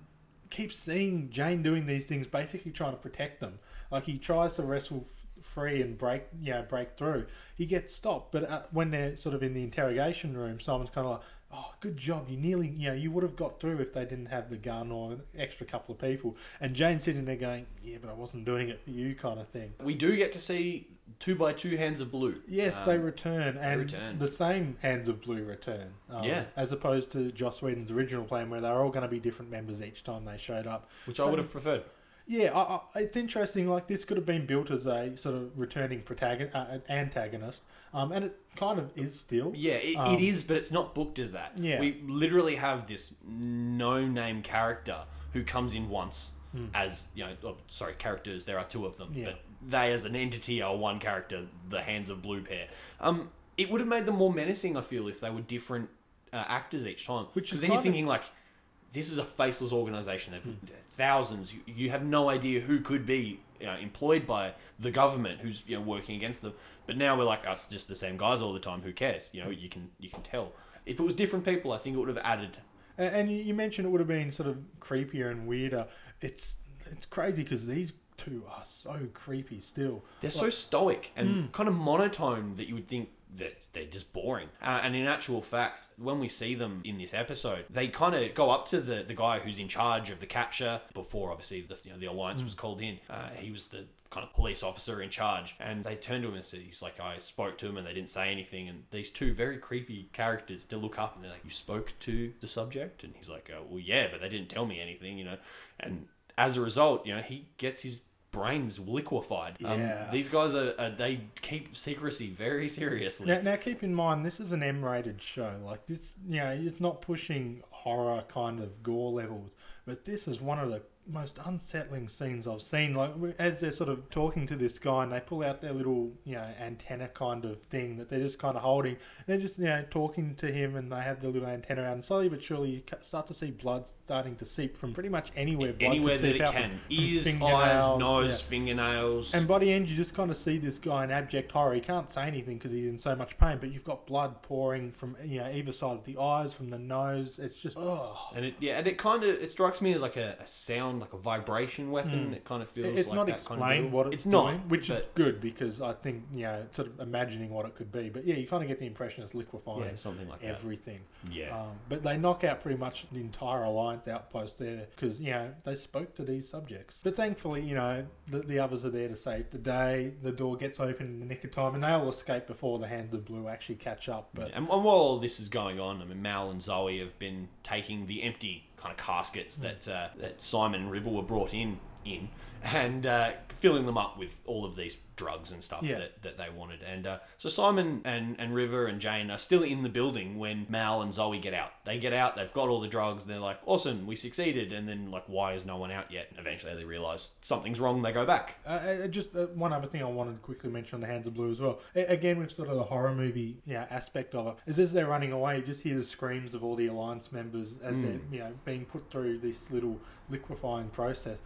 keeps seeing Jayne doing these things, basically trying to protect them. Like he tries to wrestle f- free and break, you know, break through. He gets stopped, but uh, when they're sort of in the interrogation room, Simon's kind of like. Oh, good job! You nearly, you know, you would have got through if they didn't have the gun or an extra couple of people. And Jayne's sitting there going, "Yeah, but I wasn't doing it for you," kind of thing. We do get to see two by two hands of blue. Yes, Um, they return, and return. the same Hands of Blue return. Um, Yeah. As opposed to Joss Whedon's original plan, where they were all going to be different members each time they showed up. which So- I would have preferred. Yeah, I, I, it's interesting. Like this could have been built as a sort of returning protagonist, uh, antagonist, um, and it kind of is still. Yeah, it, Um, it is, but it's not booked as that. Yeah. We literally have this no name character who comes in once as, you know, oh, sorry, characters, there are two of them. Yeah. but they as an entity are one character, the Hands of Blue pair. Um, it would have made them more menacing, I feel, if they were different uh, actors each time. Which is Because then you're kind of- thinking, like, this is a faceless organization. They've Hmm. Thousands. You, you have no idea who could be you know, employed by the government who's you know working against them. But now we're like, oh, it's just the same guys all the time. Who cares? You know, you can you can tell. If it was different people, I think it would have added. And, and you you mentioned it would have been sort of creepier and weirder. It's it's crazy because these two are so creepy still. They're so stoic and mm. kind of monotone that you would think that they're just boring. Uh, and in actual fact, when we see them in this episode, they kind of go up to the, the guy who's in charge of the capture before obviously the you know, the alliance was called in. Uh, he was the kind of police officer in charge, and they turned to him and said, "He's like, I spoke to him and they didn't say anything." And these two very creepy characters to look up and they're like, "You spoke to the subject?" And he's like, oh, "Well, yeah, but they didn't tell me anything, you know." And as a result, you know, he gets his brains liquefied. Yeah. Um, these guys are, are they keep secrecy very seriously. Now, now keep in mind this is an M-rated show. Like this, you know, it's not pushing horror kind of gore levels, but this is one of the most unsettling scenes I've seen. Like as they're sort of talking to this guy, and they pull out their little, you know, antenna kind of thing that they're just kind of holding. They're just, you know, talking to him, and they have the little antenna out. And slowly but surely, you start to see blood starting to seep from pretty much anywhere. Blood Anywhere could that seep it out can. from- from Ears, eyes, fingernails, nose, yeah. fingernails. And by the end, you just kind of see this guy in abject horror. He can't say anything because he's in so much pain, but you've got blood pouring from you know either side of the eyes, from the nose. It's just oh, And it yeah, and it kind of it strikes me as like a, a sound, like a vibration weapon. It kind of feels it's like not that explained kind of what it's, it's doing, not, which is good because I think you know sort of imagining what it could be. But yeah, you kind of get the impression it's liquefying Yeah, something like that. everything. Yeah. Um, but they knock out pretty much the entire alliance outpost there because you know they spoke to these subjects. But thankfully, you know the, the others are there to save the day. The door gets open in the nick of time, and they all escape before the Hands of Blue actually catch up. But And, and while all this is going on, I mean, Mal and Zoe have been taking the empty kind of caskets that uh, that Simon River were brought in in, and uh, filling them up with all of these drugs and stuff Yeah. that, that they wanted. And uh, so Simon and, and River and Jane are still in the building when Mal and Zoe get out. They get out, they've got all the drugs, and they're like, awesome, we succeeded. And then, like, why is no one out yet? And eventually they realize something's wrong, they go back. Uh, uh, just uh, one other thing I wanted to quickly mention on the Hands of Blue as well. Again, with sort of the horror movie yeah, aspect of it, is as they're running away, you just hear the screams of all the alliance members as they're you know being put through this little liquefying process.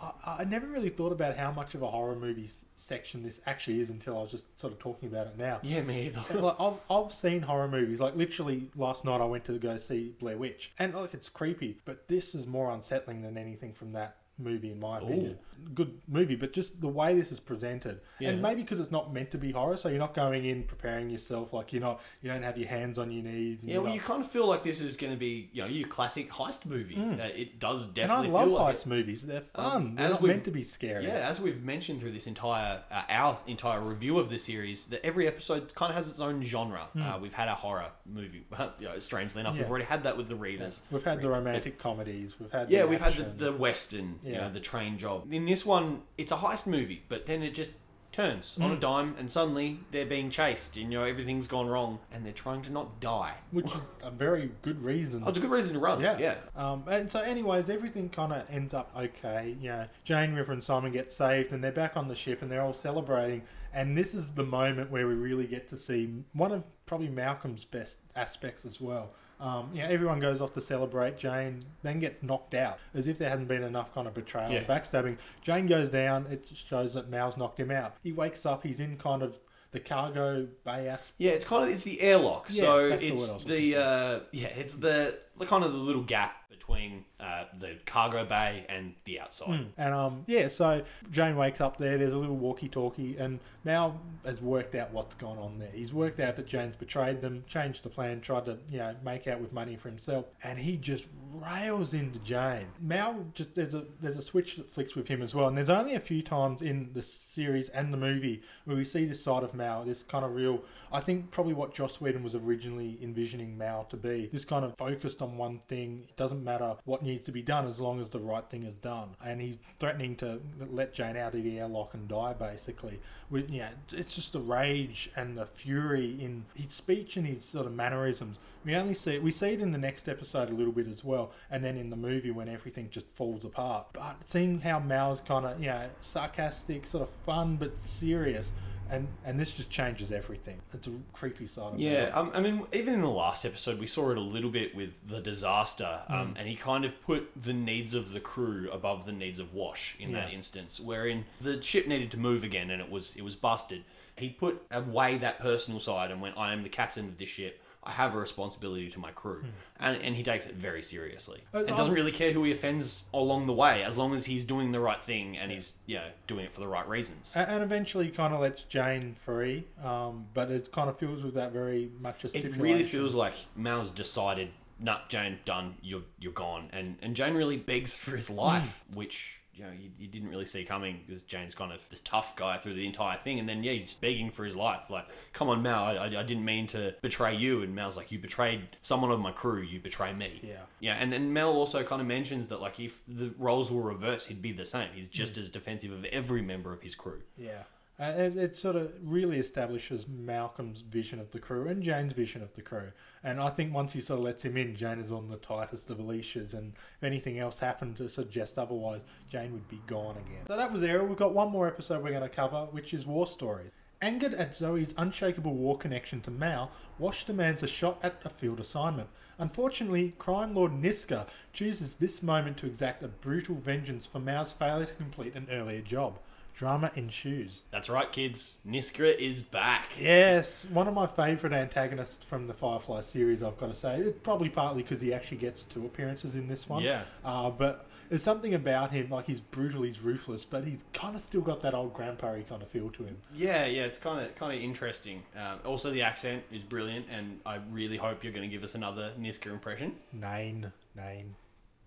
I, I never really thought about how much of a horror movie section this actually is until I was just sort of talking about it now. Yeah, me either. like, I've, I've seen horror movies. Like literally last night, I went to go see Blair Witch, and like it's creepy, but this is more unsettling than anything from that movie, in my opinion. Good movie, but just the way this is presented, Yeah. and maybe because it's not meant to be horror, so you're not going in preparing yourself like you're not. You don't have your hands on your knees. and Yeah, well, not- you kind of feel like this is going to be, you know, your classic heist movie. Uh, it does Hmm. and I love feel like heist it. movies. They're fun. Um, They're as not meant to be scary. Yeah, as we've mentioned through this entire uh, our entire review of the series, that every episode kind of has its own genre. Uh, we've had a horror movie. you know, strangely enough, we've Hmm. Already had that with the Reavers. We've had the romantic comedies. We've had Yeah, we've had the, the western, you Yeah. know, the train job. In this one, it's a heist movie, but then it just turns Hmm. on a dime, and suddenly they're being chased, and you know everything's gone wrong, and they're trying to not die. which is a very good reason. Oh, it's a good reason to run. Yeah. yeah. Um, and so, anyways, everything kind of ends up okay. You know, Jayne, River, and Simon get saved, and they're back on the ship, and they're all celebrating. And this is the moment where we really get to see one of probably Malcolm's best aspects as well. Um, you know, everyone goes off to celebrate. Jayne then gets knocked out, as if there hadn't been enough kind of betrayal Yeah. and backstabbing. Jayne goes down. It shows that Mal's knocked him out. He wakes up. He's in kind of the cargo bay aspect. Yeah, it's kind of it's the airlock. Yeah, so that's the it's was the uh, yeah, it's the, the kind of the little gap between uh, the cargo bay and the outside. And um, yeah, so Jayne wakes up there. There's a little walkie-talkie, and Mal has worked out what's gone on there. He's worked out that Jayne's betrayed them, changed the plan, tried to you know make out with money for himself, and he just rails into Jayne. Mal just there's a there's a switch that flicks with him as well, and there's only a few times in the series and the movie where we see this side of Mal, this kind of real. I think probably what Joss Whedon was originally envisioning Mal to be, this kind of focused on one thing, doesn't matter what needs to be done as long as the right thing is done. And he's threatening to let Jayne out of the airlock and die, basically. With yeah, it's just the rage and the fury in his speech and his sort of mannerisms. We only see it, we see it in the next episode a little bit as well, and then in the movie when everything just falls apart. But seeing how Mal's kind of know sarcastic, sort of fun but serious, and and this just changes everything. It's a creepy side. Of Yeah, um, I mean, even in the last episode, we saw it a little bit with the disaster, um, and he kind of put the needs of the crew above the needs of Wash in that instance, wherein the ship needed to move again, and it was it was busted. He put away that personal side and went, "I am the captain of this ship. I have a responsibility to my crew," and, and he takes it very seriously. Uh, and doesn't really care who he offends along the way, as long as he's doing the right thing and he's yeah doing it for the right reasons. And eventually, kind of lets Jayne free, um, but it kind of feels with that very much a It really feels like Mal's decided, nah, Jayne, done, you're you're gone, and and Jayne really begs for his life, which you know you, you didn't really see coming because Jayne's kind of this tough guy through the entire thing, and then yeah, he's begging for his life, like, come on, Mal, I, I, I didn't mean to betray you, and Mal's like, you betrayed someone of my crew, you betray me, Yeah. yeah, and and Mal also kind of mentions that like if the roles were reversed, he'd be the same. He's just hmm. as defensive of every member of his crew. Yeah. And it, it sort of really establishes Malcolm's vision of the crew and Jayne's vision of the crew. And I think once he sort of lets him in, Jayne is on the tightest of leashes. And if anything else happened to suggest otherwise, Jayne would be gone again. So that was Ariel. We've got one more episode we're going to cover, which is War Stories. Angered at Zoe's unshakable war connection to Mal, Wash demands a shot at a field assignment. Unfortunately, crime lord Niska chooses this moment to exact a brutal vengeance for Mal's failure to complete an earlier job. Drama ensues. That's right, kids. Niska is back. Yes, one of my favourite antagonists from the Firefly series, I've got to say. It's probably partly because he actually gets two appearances in this one. Yeah. Uh, but there's something about him, like he's brutal, he's ruthless, but he's kind of still got that old grandpa kind of feel to him. Yeah, yeah, it's kind of kind of interesting. Um, also, the accent is brilliant, and I really hope you're going to give us another Niska impression. Nain, Nain.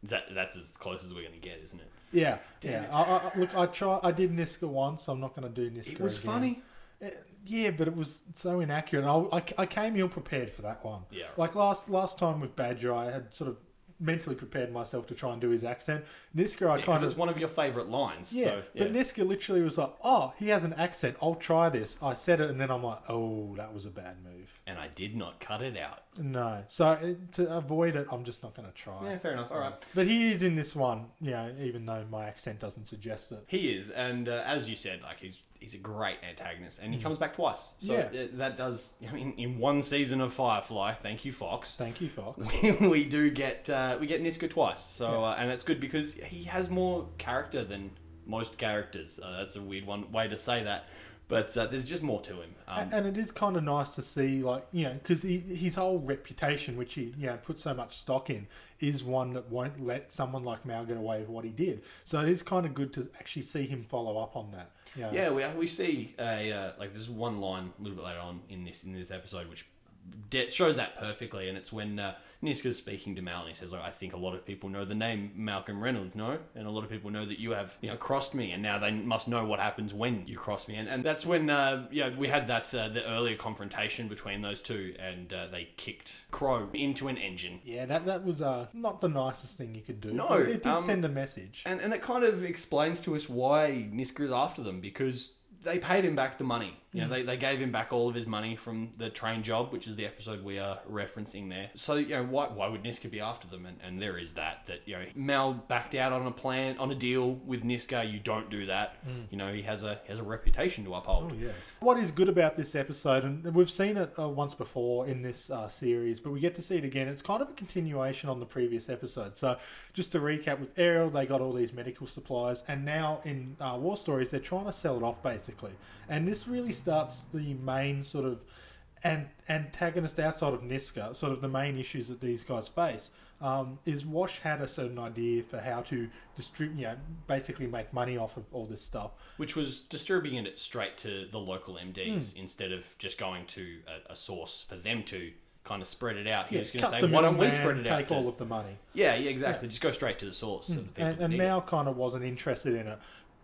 Is That that's as close as we're going to get, isn't it? Yeah, Damn yeah. it. I, I, look, I try. I did Niska once. I'm not going to do Niska. Again. It was again. funny. Uh, Yeah, but it was so inaccurate. I, I, I came ill prepared for that one. Yeah. Like last last time with Badger, I had sort of mentally prepared myself to try and do his accent. Niska, I kind of. Because it's one of your favourite lines. yeah, so, yeah. but Niska literally was like, "Oh, he has an accent. I'll try this." I said it, and then I'm like, "Oh, that was a bad move." and I did not cut it out. No, so uh, to avoid it, I'm just not going to try. Yeah, fair enough. All right. But he is in this one, you know, even though my accent doesn't suggest it. He is, and uh, as you said, like he's he's a great antagonist, and he comes back twice. So Mm. Yeah. uh, that does. I mean, in one season of Firefly, thank you, Fox. Thank you, Fox. we do get uh, we get Niska twice. So uh, and it's good because he has more character than most characters. Uh, that's a weird one way to say that, but uh, there's just more to him. Um, and it is kind of nice to see, like you know, because his whole reputation, which he you know put so much stock in, is one that won't let someone like Mal get away with what he did. So it is kind of good to actually see him follow up on that. Know. yeah, we, we see a uh, like there's one line a little bit later on in this in this episode which de- shows that perfectly, and it's when uh, Niska's speaking to Mal, and he says, like, "I think a lot of people know the name Malcolm Reynolds, no, and a lot of people know that you have you know crossed me, and now they must know what happens when you cross me." And, and that's when uh, yeah we had that uh, the earlier confrontation between those two, and uh, they kicked Crow into an engine. Yeah, that that was uh, not the nicest thing you could do. No, but it did um, send a message. And and it kind of explains to us why Niska is after them because they paid him back the money. You know, Mm. they, they gave him back all of his money from the train job, which is the episode we are referencing there. So, you know, why, why would Niska be after them? And, and there is that, that, you know, Mal backed out on a plan, on a deal with Niska. You don't do that. You know, he has a he has a reputation to uphold. Mm. Oh, yes. What is good about this episode, and we've seen it uh, once before in this uh, series, but we get to see it again. It's kind of a continuation on the previous episode. So, just to recap, with Ariel, they got all these medical supplies, and now in uh, War Stories, they're trying to sell it off basically. And this really starts the main sort of an antagonist outside of Niska, sort of the main issues that these guys face. Um, is Wash had a certain idea for how to distribute, you know, basically make money off of all this stuff. Which was distributing it straight to the local MDs Hmm. instead of just going to a, a source for them to kind of spread it out. He Yeah, was going to say, why don't we spread it out? Take to- all of the money. Yeah, yeah, exactly. Just go straight to the source of the and, and Mal kind of wasn't interested in it.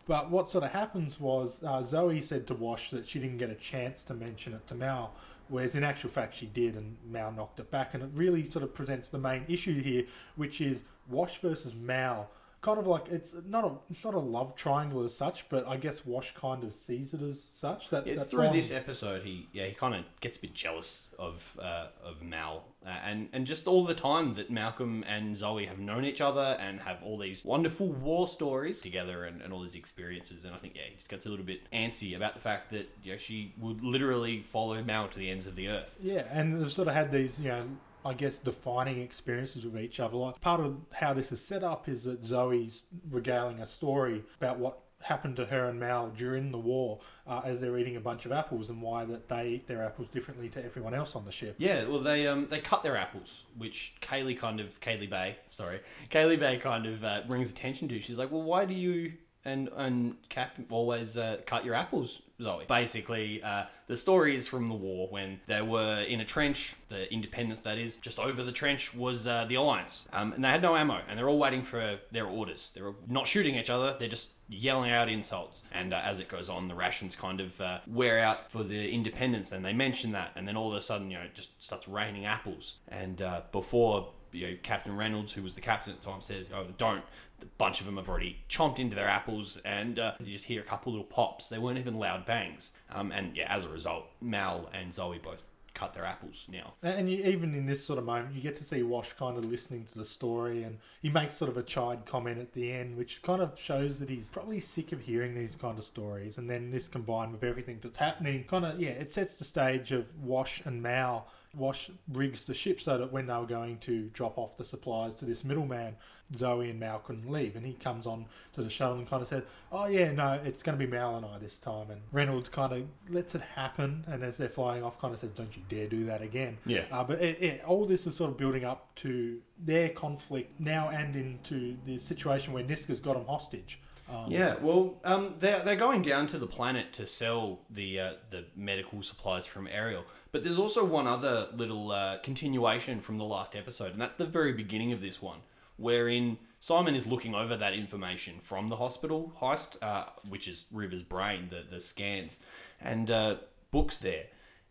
But what sort of happens was uh, Zoe said to Wash that she didn't get a chance to mention it to Mal, whereas in actual fact she did, and Mal knocked it back. And it really sort of presents the main issue here, which is Wash versus Mal. Kind of like it's not a it's not a love triangle as such, but I guess Wash kind of sees it as such. That, Yeah, that through this episode, he yeah he kind of gets a bit jealous of uh, of Mal uh, and and just all the time that Malcolm and Zoe have known each other and have all these wonderful war stories together and, and all these experiences. And I think yeah he just gets a little bit antsy about the fact that you know, she would literally follow Mal to the ends of the earth. Yeah, and they've sort of had these, you know, I guess defining experiences with each other. Like part of how this is set up is that Zoe's regaling a story about what happened to her and Mal during the war uh, as they're eating a bunch of apples and why that they eat their apples differently to everyone else on the ship. Yeah, well, they um they cut their apples, which Kaylee kind of Kaylee Bay, sorry, Kaylee Bay kind of uh, brings attention to. She's like, well, why do you and and Cap always uh, cut your apples, Zoe? Basically, uh, the story is from the war when they were in a trench, the Independence that is. Just over the trench was uh, the Alliance, um, and they had no ammo, and they're all waiting for their orders. They're not shooting each other; they're just yelling out insults. And uh, as it goes on, the rations kind of uh, wear out for the independence, and they mention that, and then all of a sudden, you know, it just starts raining apples. And uh, before you know, Captain Reynolds, who was the captain at the time, says, "Oh, don't." A bunch of them have already chomped into their apples, and uh, you just hear a couple little pops. They weren't even loud bangs. Um, and yeah, as a result, Mal and Zoe both cut their apples now. And you, even in this sort of moment, you get to see Wash kind of listening to the story, and he makes sort of a chide comment at the end, which kind of shows that he's probably sick of hearing these kind of stories. And then this combined with everything that's happening, kind of yeah, it sets the stage of Wash and Mal. Wash rigs the ship so that when they were going to drop off the supplies to this middleman, Zoe and Mal couldn't leave. And he comes on to the shuttle and kind of says, Oh, yeah, no, it's going to be Mal and I this time. And Reynolds kind of lets it happen. And as they're flying off, kind of says, Don't you dare do that again. Yeah. Uh, but it, it, all this is sort of building up to their conflict now and into the situation where Niska's got them hostage. Um, Yeah, well, um, they're they're going down to the planet to sell the uh, the medical supplies from Ariel. But there's also one other little uh, continuation from the last episode, and that's the very beginning of this one, wherein Simon is looking over that information from the hospital heist, uh, which is River's brain, the the scans, and uh, books there,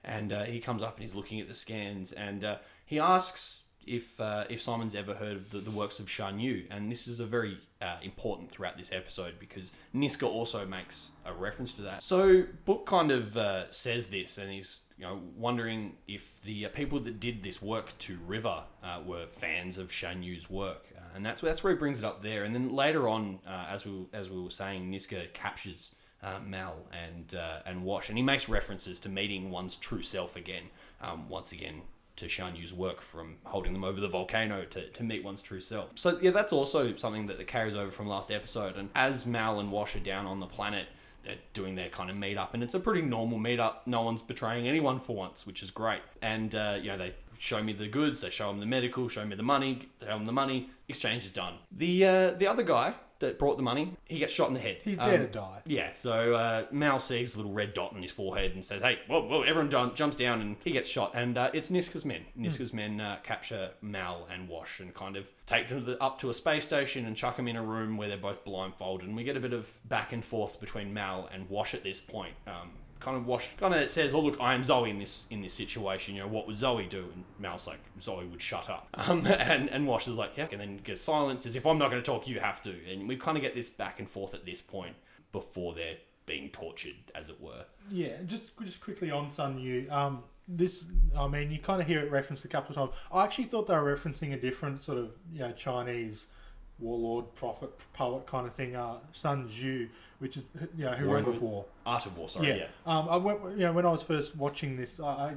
and uh, he comes up and he's looking at the scans, and uh, he asks if uh, if Simon's ever heard of the, the works of Shan Yu, and this is a very uh, important throughout this episode because Niska also makes a reference to that. So Book kind of uh, says this, and he's you know wondering if the uh, people that did this work to River uh, were fans of Shan Yu's work, uh, and that's that's where he brings it up there. And then later on, as we as we were saying, Niska captures uh, Mal and uh, and Wash, and he makes references to meeting one's true self again. Um, once again, to Shan Yu's work from holding them over the volcano to, to meet one's true self. So yeah, that's also something that, that carries over from last episode. And as Mal and Wash are down on the planet, they're doing their kind of meetup, and it's a pretty normal meetup. No one's betraying anyone for once, which is great. And uh, you know, they show me the goods, they show them the medical, show me the money, show them the money. Exchange is done. The uh, the other guy that brought the money, he gets shot in the head. He's Um, there to die. yeah, so uh, Mal sees a little red dot on his forehead and says, "Hey, whoa, whoa!" Everyone jump, jumps down and he gets shot. And uh, it's Niska's men. Niska's men uh, capture Mal and Wash and kind of take them to the, up to a space station and chuck them in a room where they're both blindfolded. And we get a bit of back and forth between Mal and Wash at this point. Um, kind of Wash kind of says, "Oh look, I am Zoe in this in this situation. You know, what would Zoe do?" And Mal's like, "Zoe would shut up." Um, and and Wash is like, "Yeah," and then gets silence. As if I'm not going to talk, you have to. And we kind of get this back and forth at this point before they're being tortured, as it were. Yeah, just just quickly on Sun Yu. Um, this, I mean, you kind of hear it referenced a couple of times. I actually thought they were referencing a different sort of, you know, Chinese warlord, prophet, poet kind of thing. Uh, Sun Tzu, which is, you know, who wrote war. Art of War, sorry. yeah. Yeah. Um, I went, you know, when I was first watching this, I, I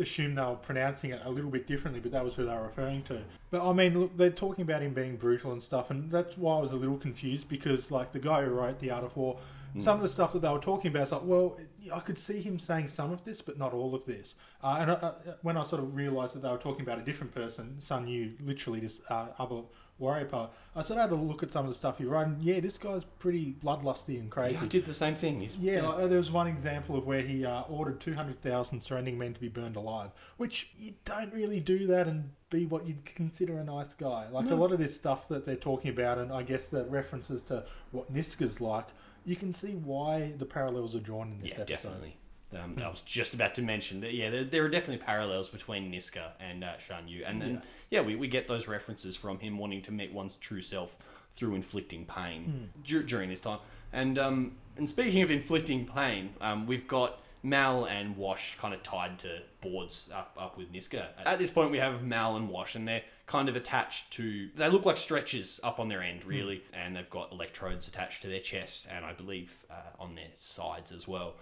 assumed they were pronouncing it a little bit differently, but that was who they were referring to. But I mean, look, they're talking about him being brutal and stuff, and that's why I was a little confused because, like, the guy who wrote The Art of War, some of the stuff that they were talking about, it's like, well, I could see him saying some of this, but not all of this. Uh, and I, uh, when I sort of realised that they were talking about a different person, Sun Yu, literally this uh, other warrior poet, I sort of had to look at some of the stuff he wrote, and yeah, this guy's pretty bloodlusty and crazy. Yeah, I did the same thing. He's, Yeah, like, uh, there was one example of where he uh, ordered 200,000 surrounding men to be burned alive, which you don't really do that and be what you'd consider a nice guy. Like a lot of this stuff that they're talking about, and I guess the references to what Niska's like, you can see why the parallels are drawn in this yeah, episode. definitely. Um, I was just about to mention that. Yeah, there, there are definitely parallels between Niska and uh, Shan Yu, and then yeah, we, we get those references from him wanting to meet one's true self through inflicting pain dur- during this time. And um, and speaking of inflicting pain, um, we've got Mal and Wash kind of tied to boards up up with Niska. At this point, we have Mal and Wash, and they're kind of attached to. They look like stretchers up on their end, really, and they've got electrodes attached to their chest, and I believe uh, on their sides as well,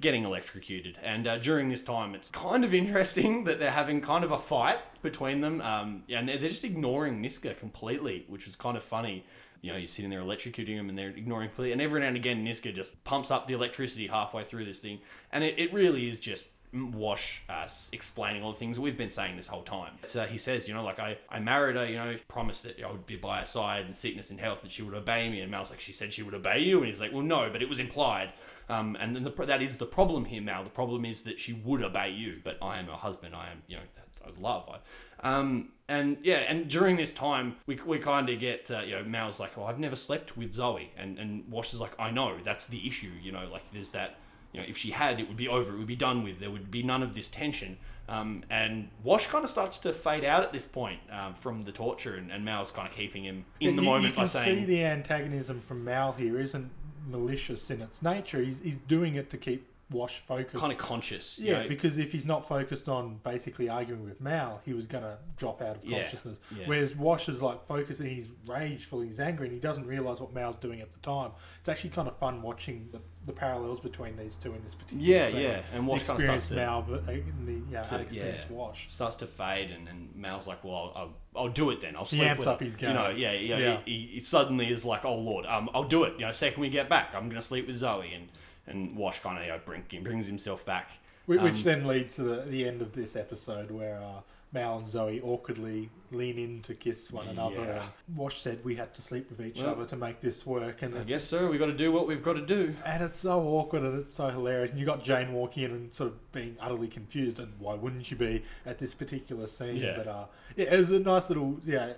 getting electrocuted. And uh, during this time, it's kind of interesting that they're having kind of a fight between them, um, and they're, they're just ignoring Niska completely, which was kind of funny you know, you're sitting there electrocuting them and they're ignoring completely. And every now and again, Niska just pumps up the electricity halfway through this thing. And it, it really is just Wash uh, explaining all the things we've been saying this whole time. So he says, you know, like I, I married her, you know, promised that I would be by her side in sickness and health and she would obey me. And Mal's like, she said she would obey you. And he's like, well, no, but it was implied. Um, and then the, that is the problem here, Mal. The problem is that she would obey you, but I am her husband. I am, you know, I love. I, um, and yeah, and during this time, we, we kind of get, uh, you know, Mal's like, oh, I've never slept with Zoe. And, and Wash is like, I know, that's the issue. You know, like there's that, you know, if she had, it would be over, it would be done with, there would be none of this tension. Um, and Wash kind of starts to fade out at this point um, from the torture, and, and Mal's kind of keeping him in the you, moment you can by saying, see the antagonism from Mal here isn't malicious in its nature. He's, he's doing it to keep Wash focused. kind of conscious. you yeah, know, because if he's not focused on basically arguing with Mal, he was going to drop out of Yeah, consciousness. yeah. Whereas Wash is like focusing, he's rageful, he's angry, and he doesn't realise what Mal's doing at the time. It's actually kind of fun watching the, the parallels between these two in this particular Yeah, scene. yeah, and Wash kinda Experienced starts to- Mal, but uh, in the yeah, to- unexperienced Wash. starts to fade, and, and Mal's like, "Well, I'll, I'll, I'll do it then. I'll He sleep amps with up her." his You know, yeah, yeah. Yeah. He, he suddenly is like, "Oh Lord, um, I'll do it." You know, second we get back, I'm gonna sleep with Zoe, and and Wash kind of you know, bring, brings himself back. Whi- Um, Which then leads to the, the end of this episode where uh, Mal and Zoe awkwardly lean in to kiss one another. Yeah. And Wash said we had to sleep with each Well, other to make this work. And it's, guess so. we've got to do what we've got to do. and it's so awkward and it's so hilarious. And you got Jayne walking in and sort of being utterly confused. And why wouldn't you be at this particular scene? Yeah. But uh, yeah, it was a nice little yeah.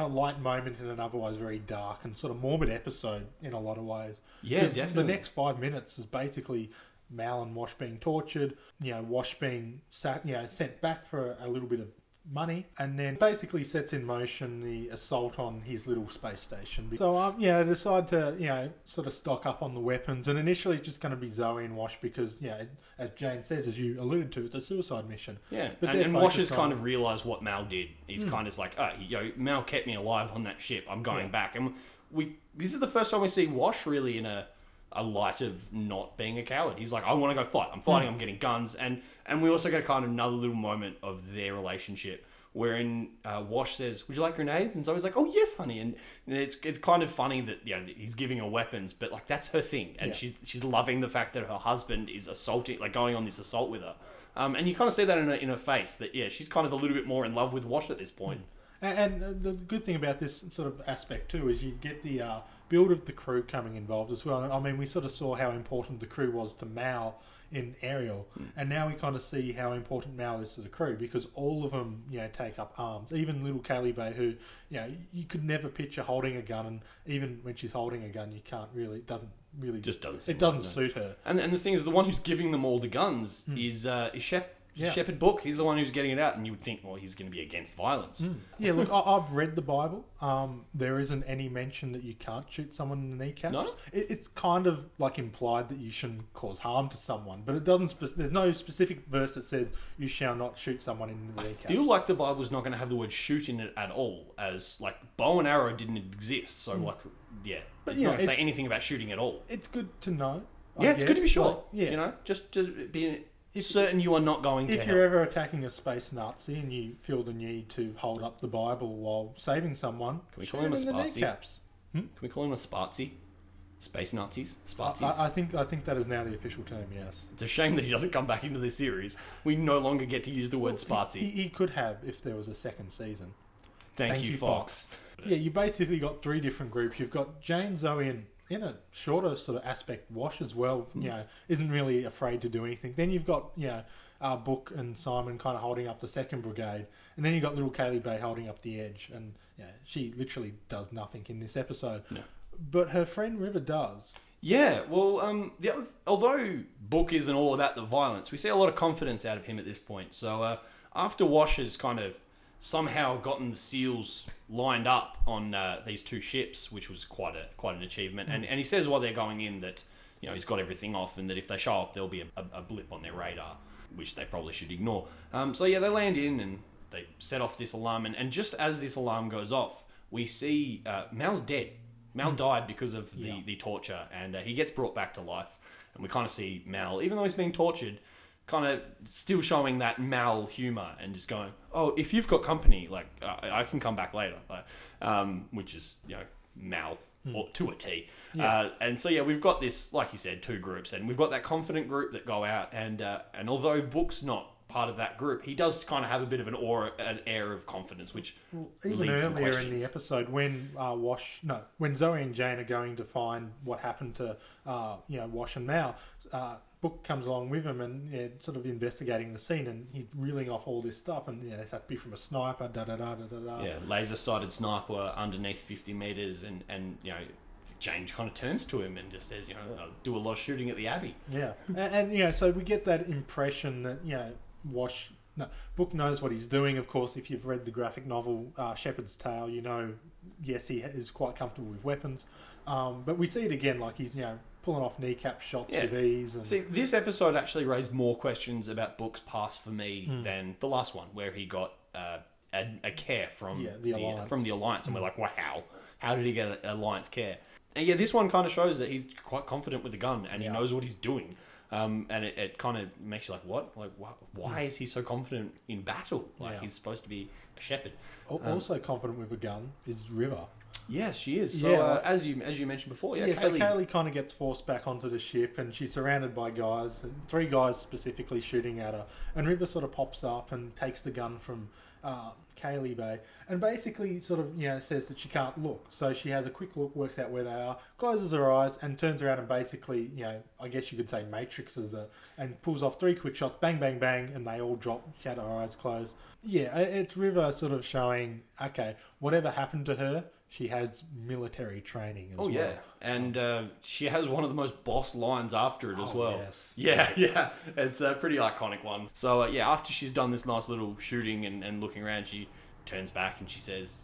A light moment in an otherwise very dark and sort of morbid episode in a lot of ways. Yeah, definitely. The next five minutes is basically Mal and Wash being tortured, you know, Wash being sack, you know, sent back for a little bit of money, and then basically sets in motion the assault on his little space station. So, um, yeah, they decide to, you know, sort of stock up on the weapons, and initially it's just going to be Zoe and Wash because, you know, as Jayne says, as you alluded to, it's a suicide mission. Yeah, But and, and Wash has focused kind of realised what Mal did. He's Hmm. kind of like, oh, you know, Mal kept me alive on that ship. I'm going Yeah. back, and we. This is the first time we see Wash really in a a light of not being a coward. He's like, I want to go fight. I'm fighting. Hmm. I'm getting guns, and and we also get kind of another little moment of their relationship. Wherein uh, Wash says, "Would you like grenades?" And Zoe's like, "Oh yes, honey." And, and it's it's kind of funny that you know he's giving her weapons, but like that's her thing, and Yeah. she's she's loving the fact that her husband is assaulting, like going on this assault with her. Um, and you kind of see that in her, in her face that yeah, she's kind of a little bit more in love with Wash at this point. And, and the good thing about this sort of aspect too is you get the uh, build of the crew coming involved as well. I mean, we sort of saw how important the crew was to Mal in Ariel, and now we kind of see how important Mal is to the crew because all of them, you know, take up arms. Even little Kaylee who, you know, you could never picture holding a gun, and even when she's holding a gun, you can't really, it doesn't really, Just doesn't it doesn't it, suit her. And and the thing is, the one who's giving them all the guns is uh, is Shep. Hmm. Yeah. Shepherd Book, he's the one who's getting it out, and you would think, well, he's going to be against violence. Yeah, look, I, I've read the Bible. Um, there isn't any mention that you can't shoot someone in the kneecaps. No? It, it's kind of like implied that you shouldn't cause harm to someone, but it doesn't. Spe- there's no specific verse that says you shall not shoot someone in the I kneecaps. feel like the Bible's not going to have the word shoot in it at all, as like bow and arrow didn't exist. So like, yeah. But, it's you not going to say anything about shooting at all. it's good to know. I yeah, it's good to be guess, sure. like, yeah, you know, just just be certain you are not going to if you're ever attacking a space Nazi and you feel the need to hold up the Bible while saving someone, Can we call him a Spazi? kneecaps. Hmm? Can we call him a Spazi? Space Nazis? Spazis? I, I think I think that is now the official term. Yes. it's a shame that he doesn't come back into this series. We no longer get to use the word He, Spazi. he could have if there was a second season. Thank, thank you, you, Fox. Yeah, you basically got three different groups. You've got Jayne, Zoe, and in a shorter sort of aspect, Wash as well. You know, isn't really afraid to do anything. Then you've got you know, uh, Book and Simon kind of holding up the second brigade, and then you've got little Kaylee Bay holding up the edge, and yeah, she literally does nothing in this episode. No. But her friend River does. Yeah, well, um, the other, although Book isn't all about the violence, we see a lot of confidence out of him at this point. So uh, after Wash has kind of somehow gotten the seals lined up on uh, these two ships, which was quite a quite an achievement, and and he says while they're going in that you know he's got everything off, and that if they show up, there'll be a, a, a blip on their radar, which they probably should ignore. Um, so yeah, they land in and they set off this alarm, and, and just as this alarm goes off, we see uh, Mal's dead. Mal died because of the, Hmm. Yeah. the torture, and uh, he gets brought back to life. And we kind of see Mal, even though he's being tortured, kind of still showing that Mal humor and just going, "Oh, if you've got company, like I, I can come back later," like, um, which is you know Mal Hmm. or to a T. Uh, and so yeah, we've got this, like you said, two groups, and we've got that confident group that go out, and uh, and although Book's not part of that group, he does kind of have a bit of an aura, an air of confidence, which Even leads earlier in the episode, when uh, Wash, no, when Zoe and Jayne are going to find what happened to, uh, you know, Wash and Mal, uh, Book comes along with him and yeah, sort of investigating the scene, and he's reeling off all this stuff, and yeah, it's had to be from a sniper, da da da da da da. yeah, laser sighted sniper underneath 50 meters, and, and you know, James kind of turns to him and just says, you know, I do a lot of shooting at the Abbey. Yeah, and, and you know, so we get that impression that you know, Wash. No, Book knows what he's doing. Of course, if you've read the graphic novel uh, Shepherd's Tale, you know, yes, he is quite comfortable with weapons. Um, but we see it again, like he's you know pulling off kneecap shots Yeah. with ease. And, See, this episode actually raised more questions about Book's past for me Hmm. than the last one, where he got uh, a, a care from Yeah, the Alliance. Hmm. from the Alliance, and we're like, wow, how did he get an Alliance care? And yeah, this one kind of shows that he's quite confident with the gun and Yeah. he knows what he's doing. Um, and it, it kind of makes you like, what? Like, wh- why is he so confident in battle? Like, Hmm. He's supposed to be a shepherd. Al- also confident with a gun is River. Yes, she is. So Yeah. uh, as you as you mentioned before, yeah, Yeah, so Kaylee, Kaylee kind of gets forced back onto the ship, and she's surrounded by guys, and three guys specifically shooting at her. And River sort of pops up and takes the gun from uh, Kaylee Bay, and basically sort of you know says that she can't look. So she has a quick look, works out where they are, closes her eyes, and turns around and basically you know I guess you could say matrixes her, and pulls off three quick shots, bang, bang, bang, and they all drop. She had her eyes closed. Yeah, it's River sort of showing okay, whatever happened to her. She has military training as Oh well. yeah, and uh, she has one of the most boss lines after it as Oh, well. yes. Yeah, yeah, it's a pretty iconic one. So uh, yeah, after she's done this nice little shooting and, and looking around, she turns back and she says,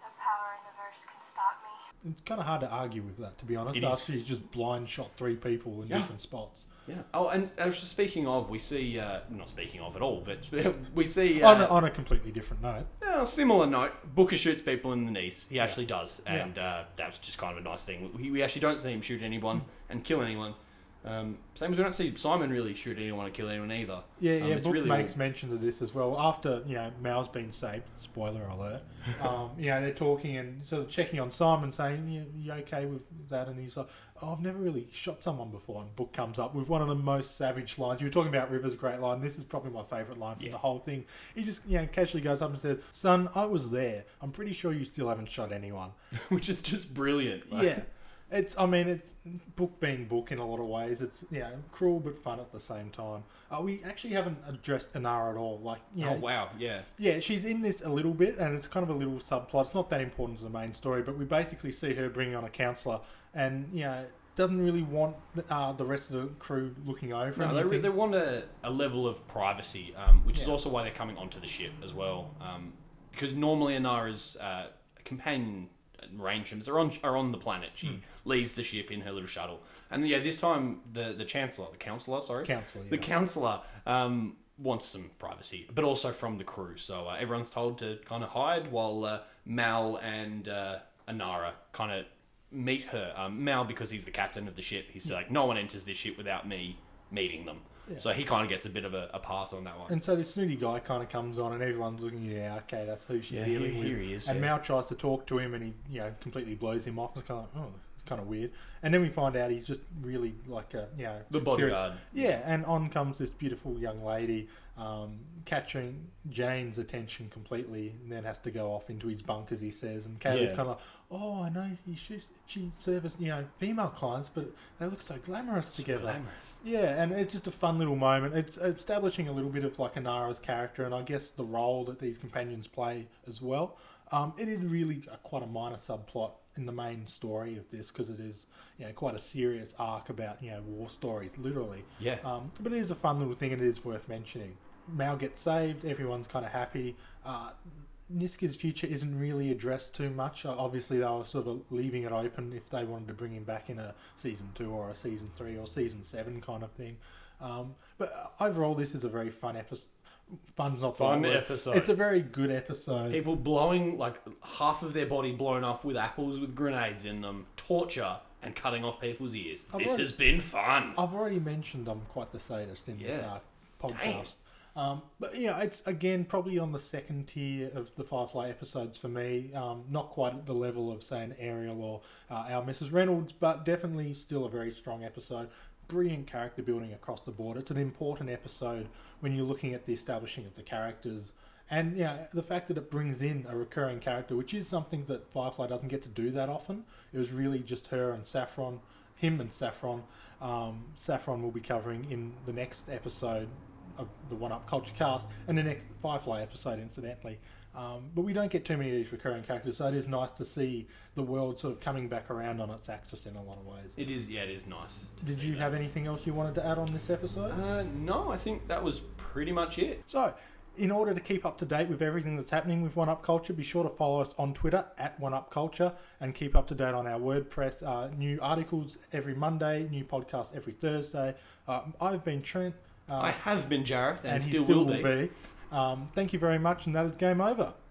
No power in the verse can stop me. It's kind of hard to argue with that, to be honest. It is. After she's just blind shot three people in Yeah. different spots. "Yeah." Oh, and as speaking of, we see uh, not speaking of at all, but we see uh, on, a, on a completely different note. Uh, similar note, Booker shoots people in the knees. He actually does, and uh, that was just kind of a nice thing. We, we actually don't see him shoot anyone and kill anyone. Um, same as we don't see Simon really shoot anyone or kill anyone either. Yeah, Um, yeah. Book really makes mention of this as well. After you know Mal's been saved. Spoiler alert. um, you know they're talking and sort of checking on Simon, saying, "You, you okay with that?" And he's like, "Oh, I've never really shot someone before." And Book comes up with one of the most savage lines. You were talking about River's great line. This is probably my favourite line from Yeah. the whole thing. He just you know casually goes up and says, "Son, I was there. I'm pretty sure you still haven't shot anyone." which is just brilliant. Like, yeah. It's, I mean, it's book being book in a lot of ways. It's, you know, cruel but fun at the same time. Uh, we actually haven't addressed Inara at all. Like, you know, Oh wow, yeah. yeah, she's in this a little bit, and it's kind of a little subplot. It's not that important to the main story, but we basically see her bringing on a counselor, and you know, doesn't really want uh, the rest of the crew looking over. No, they, You re- think- they want a, a level of privacy, um, which is also why they're coming onto the ship as well. Um, because normally Inara's uh, companion arrangements are on are on the planet. She Hmm. leaves the ship in her little shuttle, and yeah, this time the the chancellor, the counselor, sorry, Counselor, the yeah. counselor um, wants some privacy, but also from the crew. So uh, everyone's told to kind of hide while uh, Mal and uh, Inara kind of meet her. Um, Mal, because he's the captain of the ship, he's like, no one enters this ship without me meeting them. So he kind of gets a bit of a, a pass on that one. And so this snooty guy kind of comes on, and everyone's looking. Yeah, okay, that's who she's Yeah, dealing here- with. here he is, and yeah. Mal tries to talk to him, and he, you know, completely blows him off. It's kind of, oh, it's kind of weird. And then we find out he's just really like a, you know, The security- bodyguard. Yeah, and on comes this beautiful young lady, um, catching Jayne's attention completely, and then has to go off into his bunk, as he says. And Kaylee's Yeah. kind of like, oh, I know he she, she serviced, you know, female clients, but they look so glamorous together. Glamorous. Yeah, and it's just a fun little moment. It's establishing a little bit of like Inara's character and I guess the role that these companions play as well. Um, it is really a, quite a minor subplot in the main story of this because it is you know quite a serious arc about you know war stories literally. Yeah. Um, but it is a fun little thing and it is worth mentioning. Mal gets saved. Everyone's kind of happy. Uh, Niska's future isn't really addressed too much. Uh, Obviously, they were sort of leaving it open if they wanted to bring him back in a season two or a season three or season seven kind of thing. Um, but uh, overall, this is a very fun episode. Fun's not the Fun right word. episode. It's a very good episode. People blowing like half of their body blown off with apples with grenades in them, torture and cutting off people's ears. I've this already- has been fun. I've already mentioned I'm quite the sadist in this Yeah. uh, podcast. Um, but yeah, it's again probably on the second tier of the Firefly episodes for me. Um, not quite at the level of say an Ariel or uh, our Mrs. Reynolds, but definitely still a very strong episode. Brilliant character building across the board. It's an important episode when you're looking at the establishing of the characters. And yeah, the fact that it brings in a recurring character, which is something that Firefly doesn't get to do that often. It was really just her and Saffron, him and Saffron. Um, Saffron will be covering in the next episode of the One Up Culture Cast and the next Firefly episode, incidentally. Um, but we don't get too many of these recurring characters, so it is nice to see the world sort of coming back around on its axis in a lot of ways. It is, yeah, it is nice. Did you that. have anything else you wanted to add on this episode? Uh, no, I think that was pretty much it. So, in order to keep up to date with everything that's happening with One Up Culture, be sure to follow us on Twitter at One Up Culture and keep up to date on our WordPress. Uh, new articles every Monday, new podcasts every Thursday. Uh, I've been Trent, uh, I have been Jareth and, and still, he still will be. Um, thank you very much, and that is game over.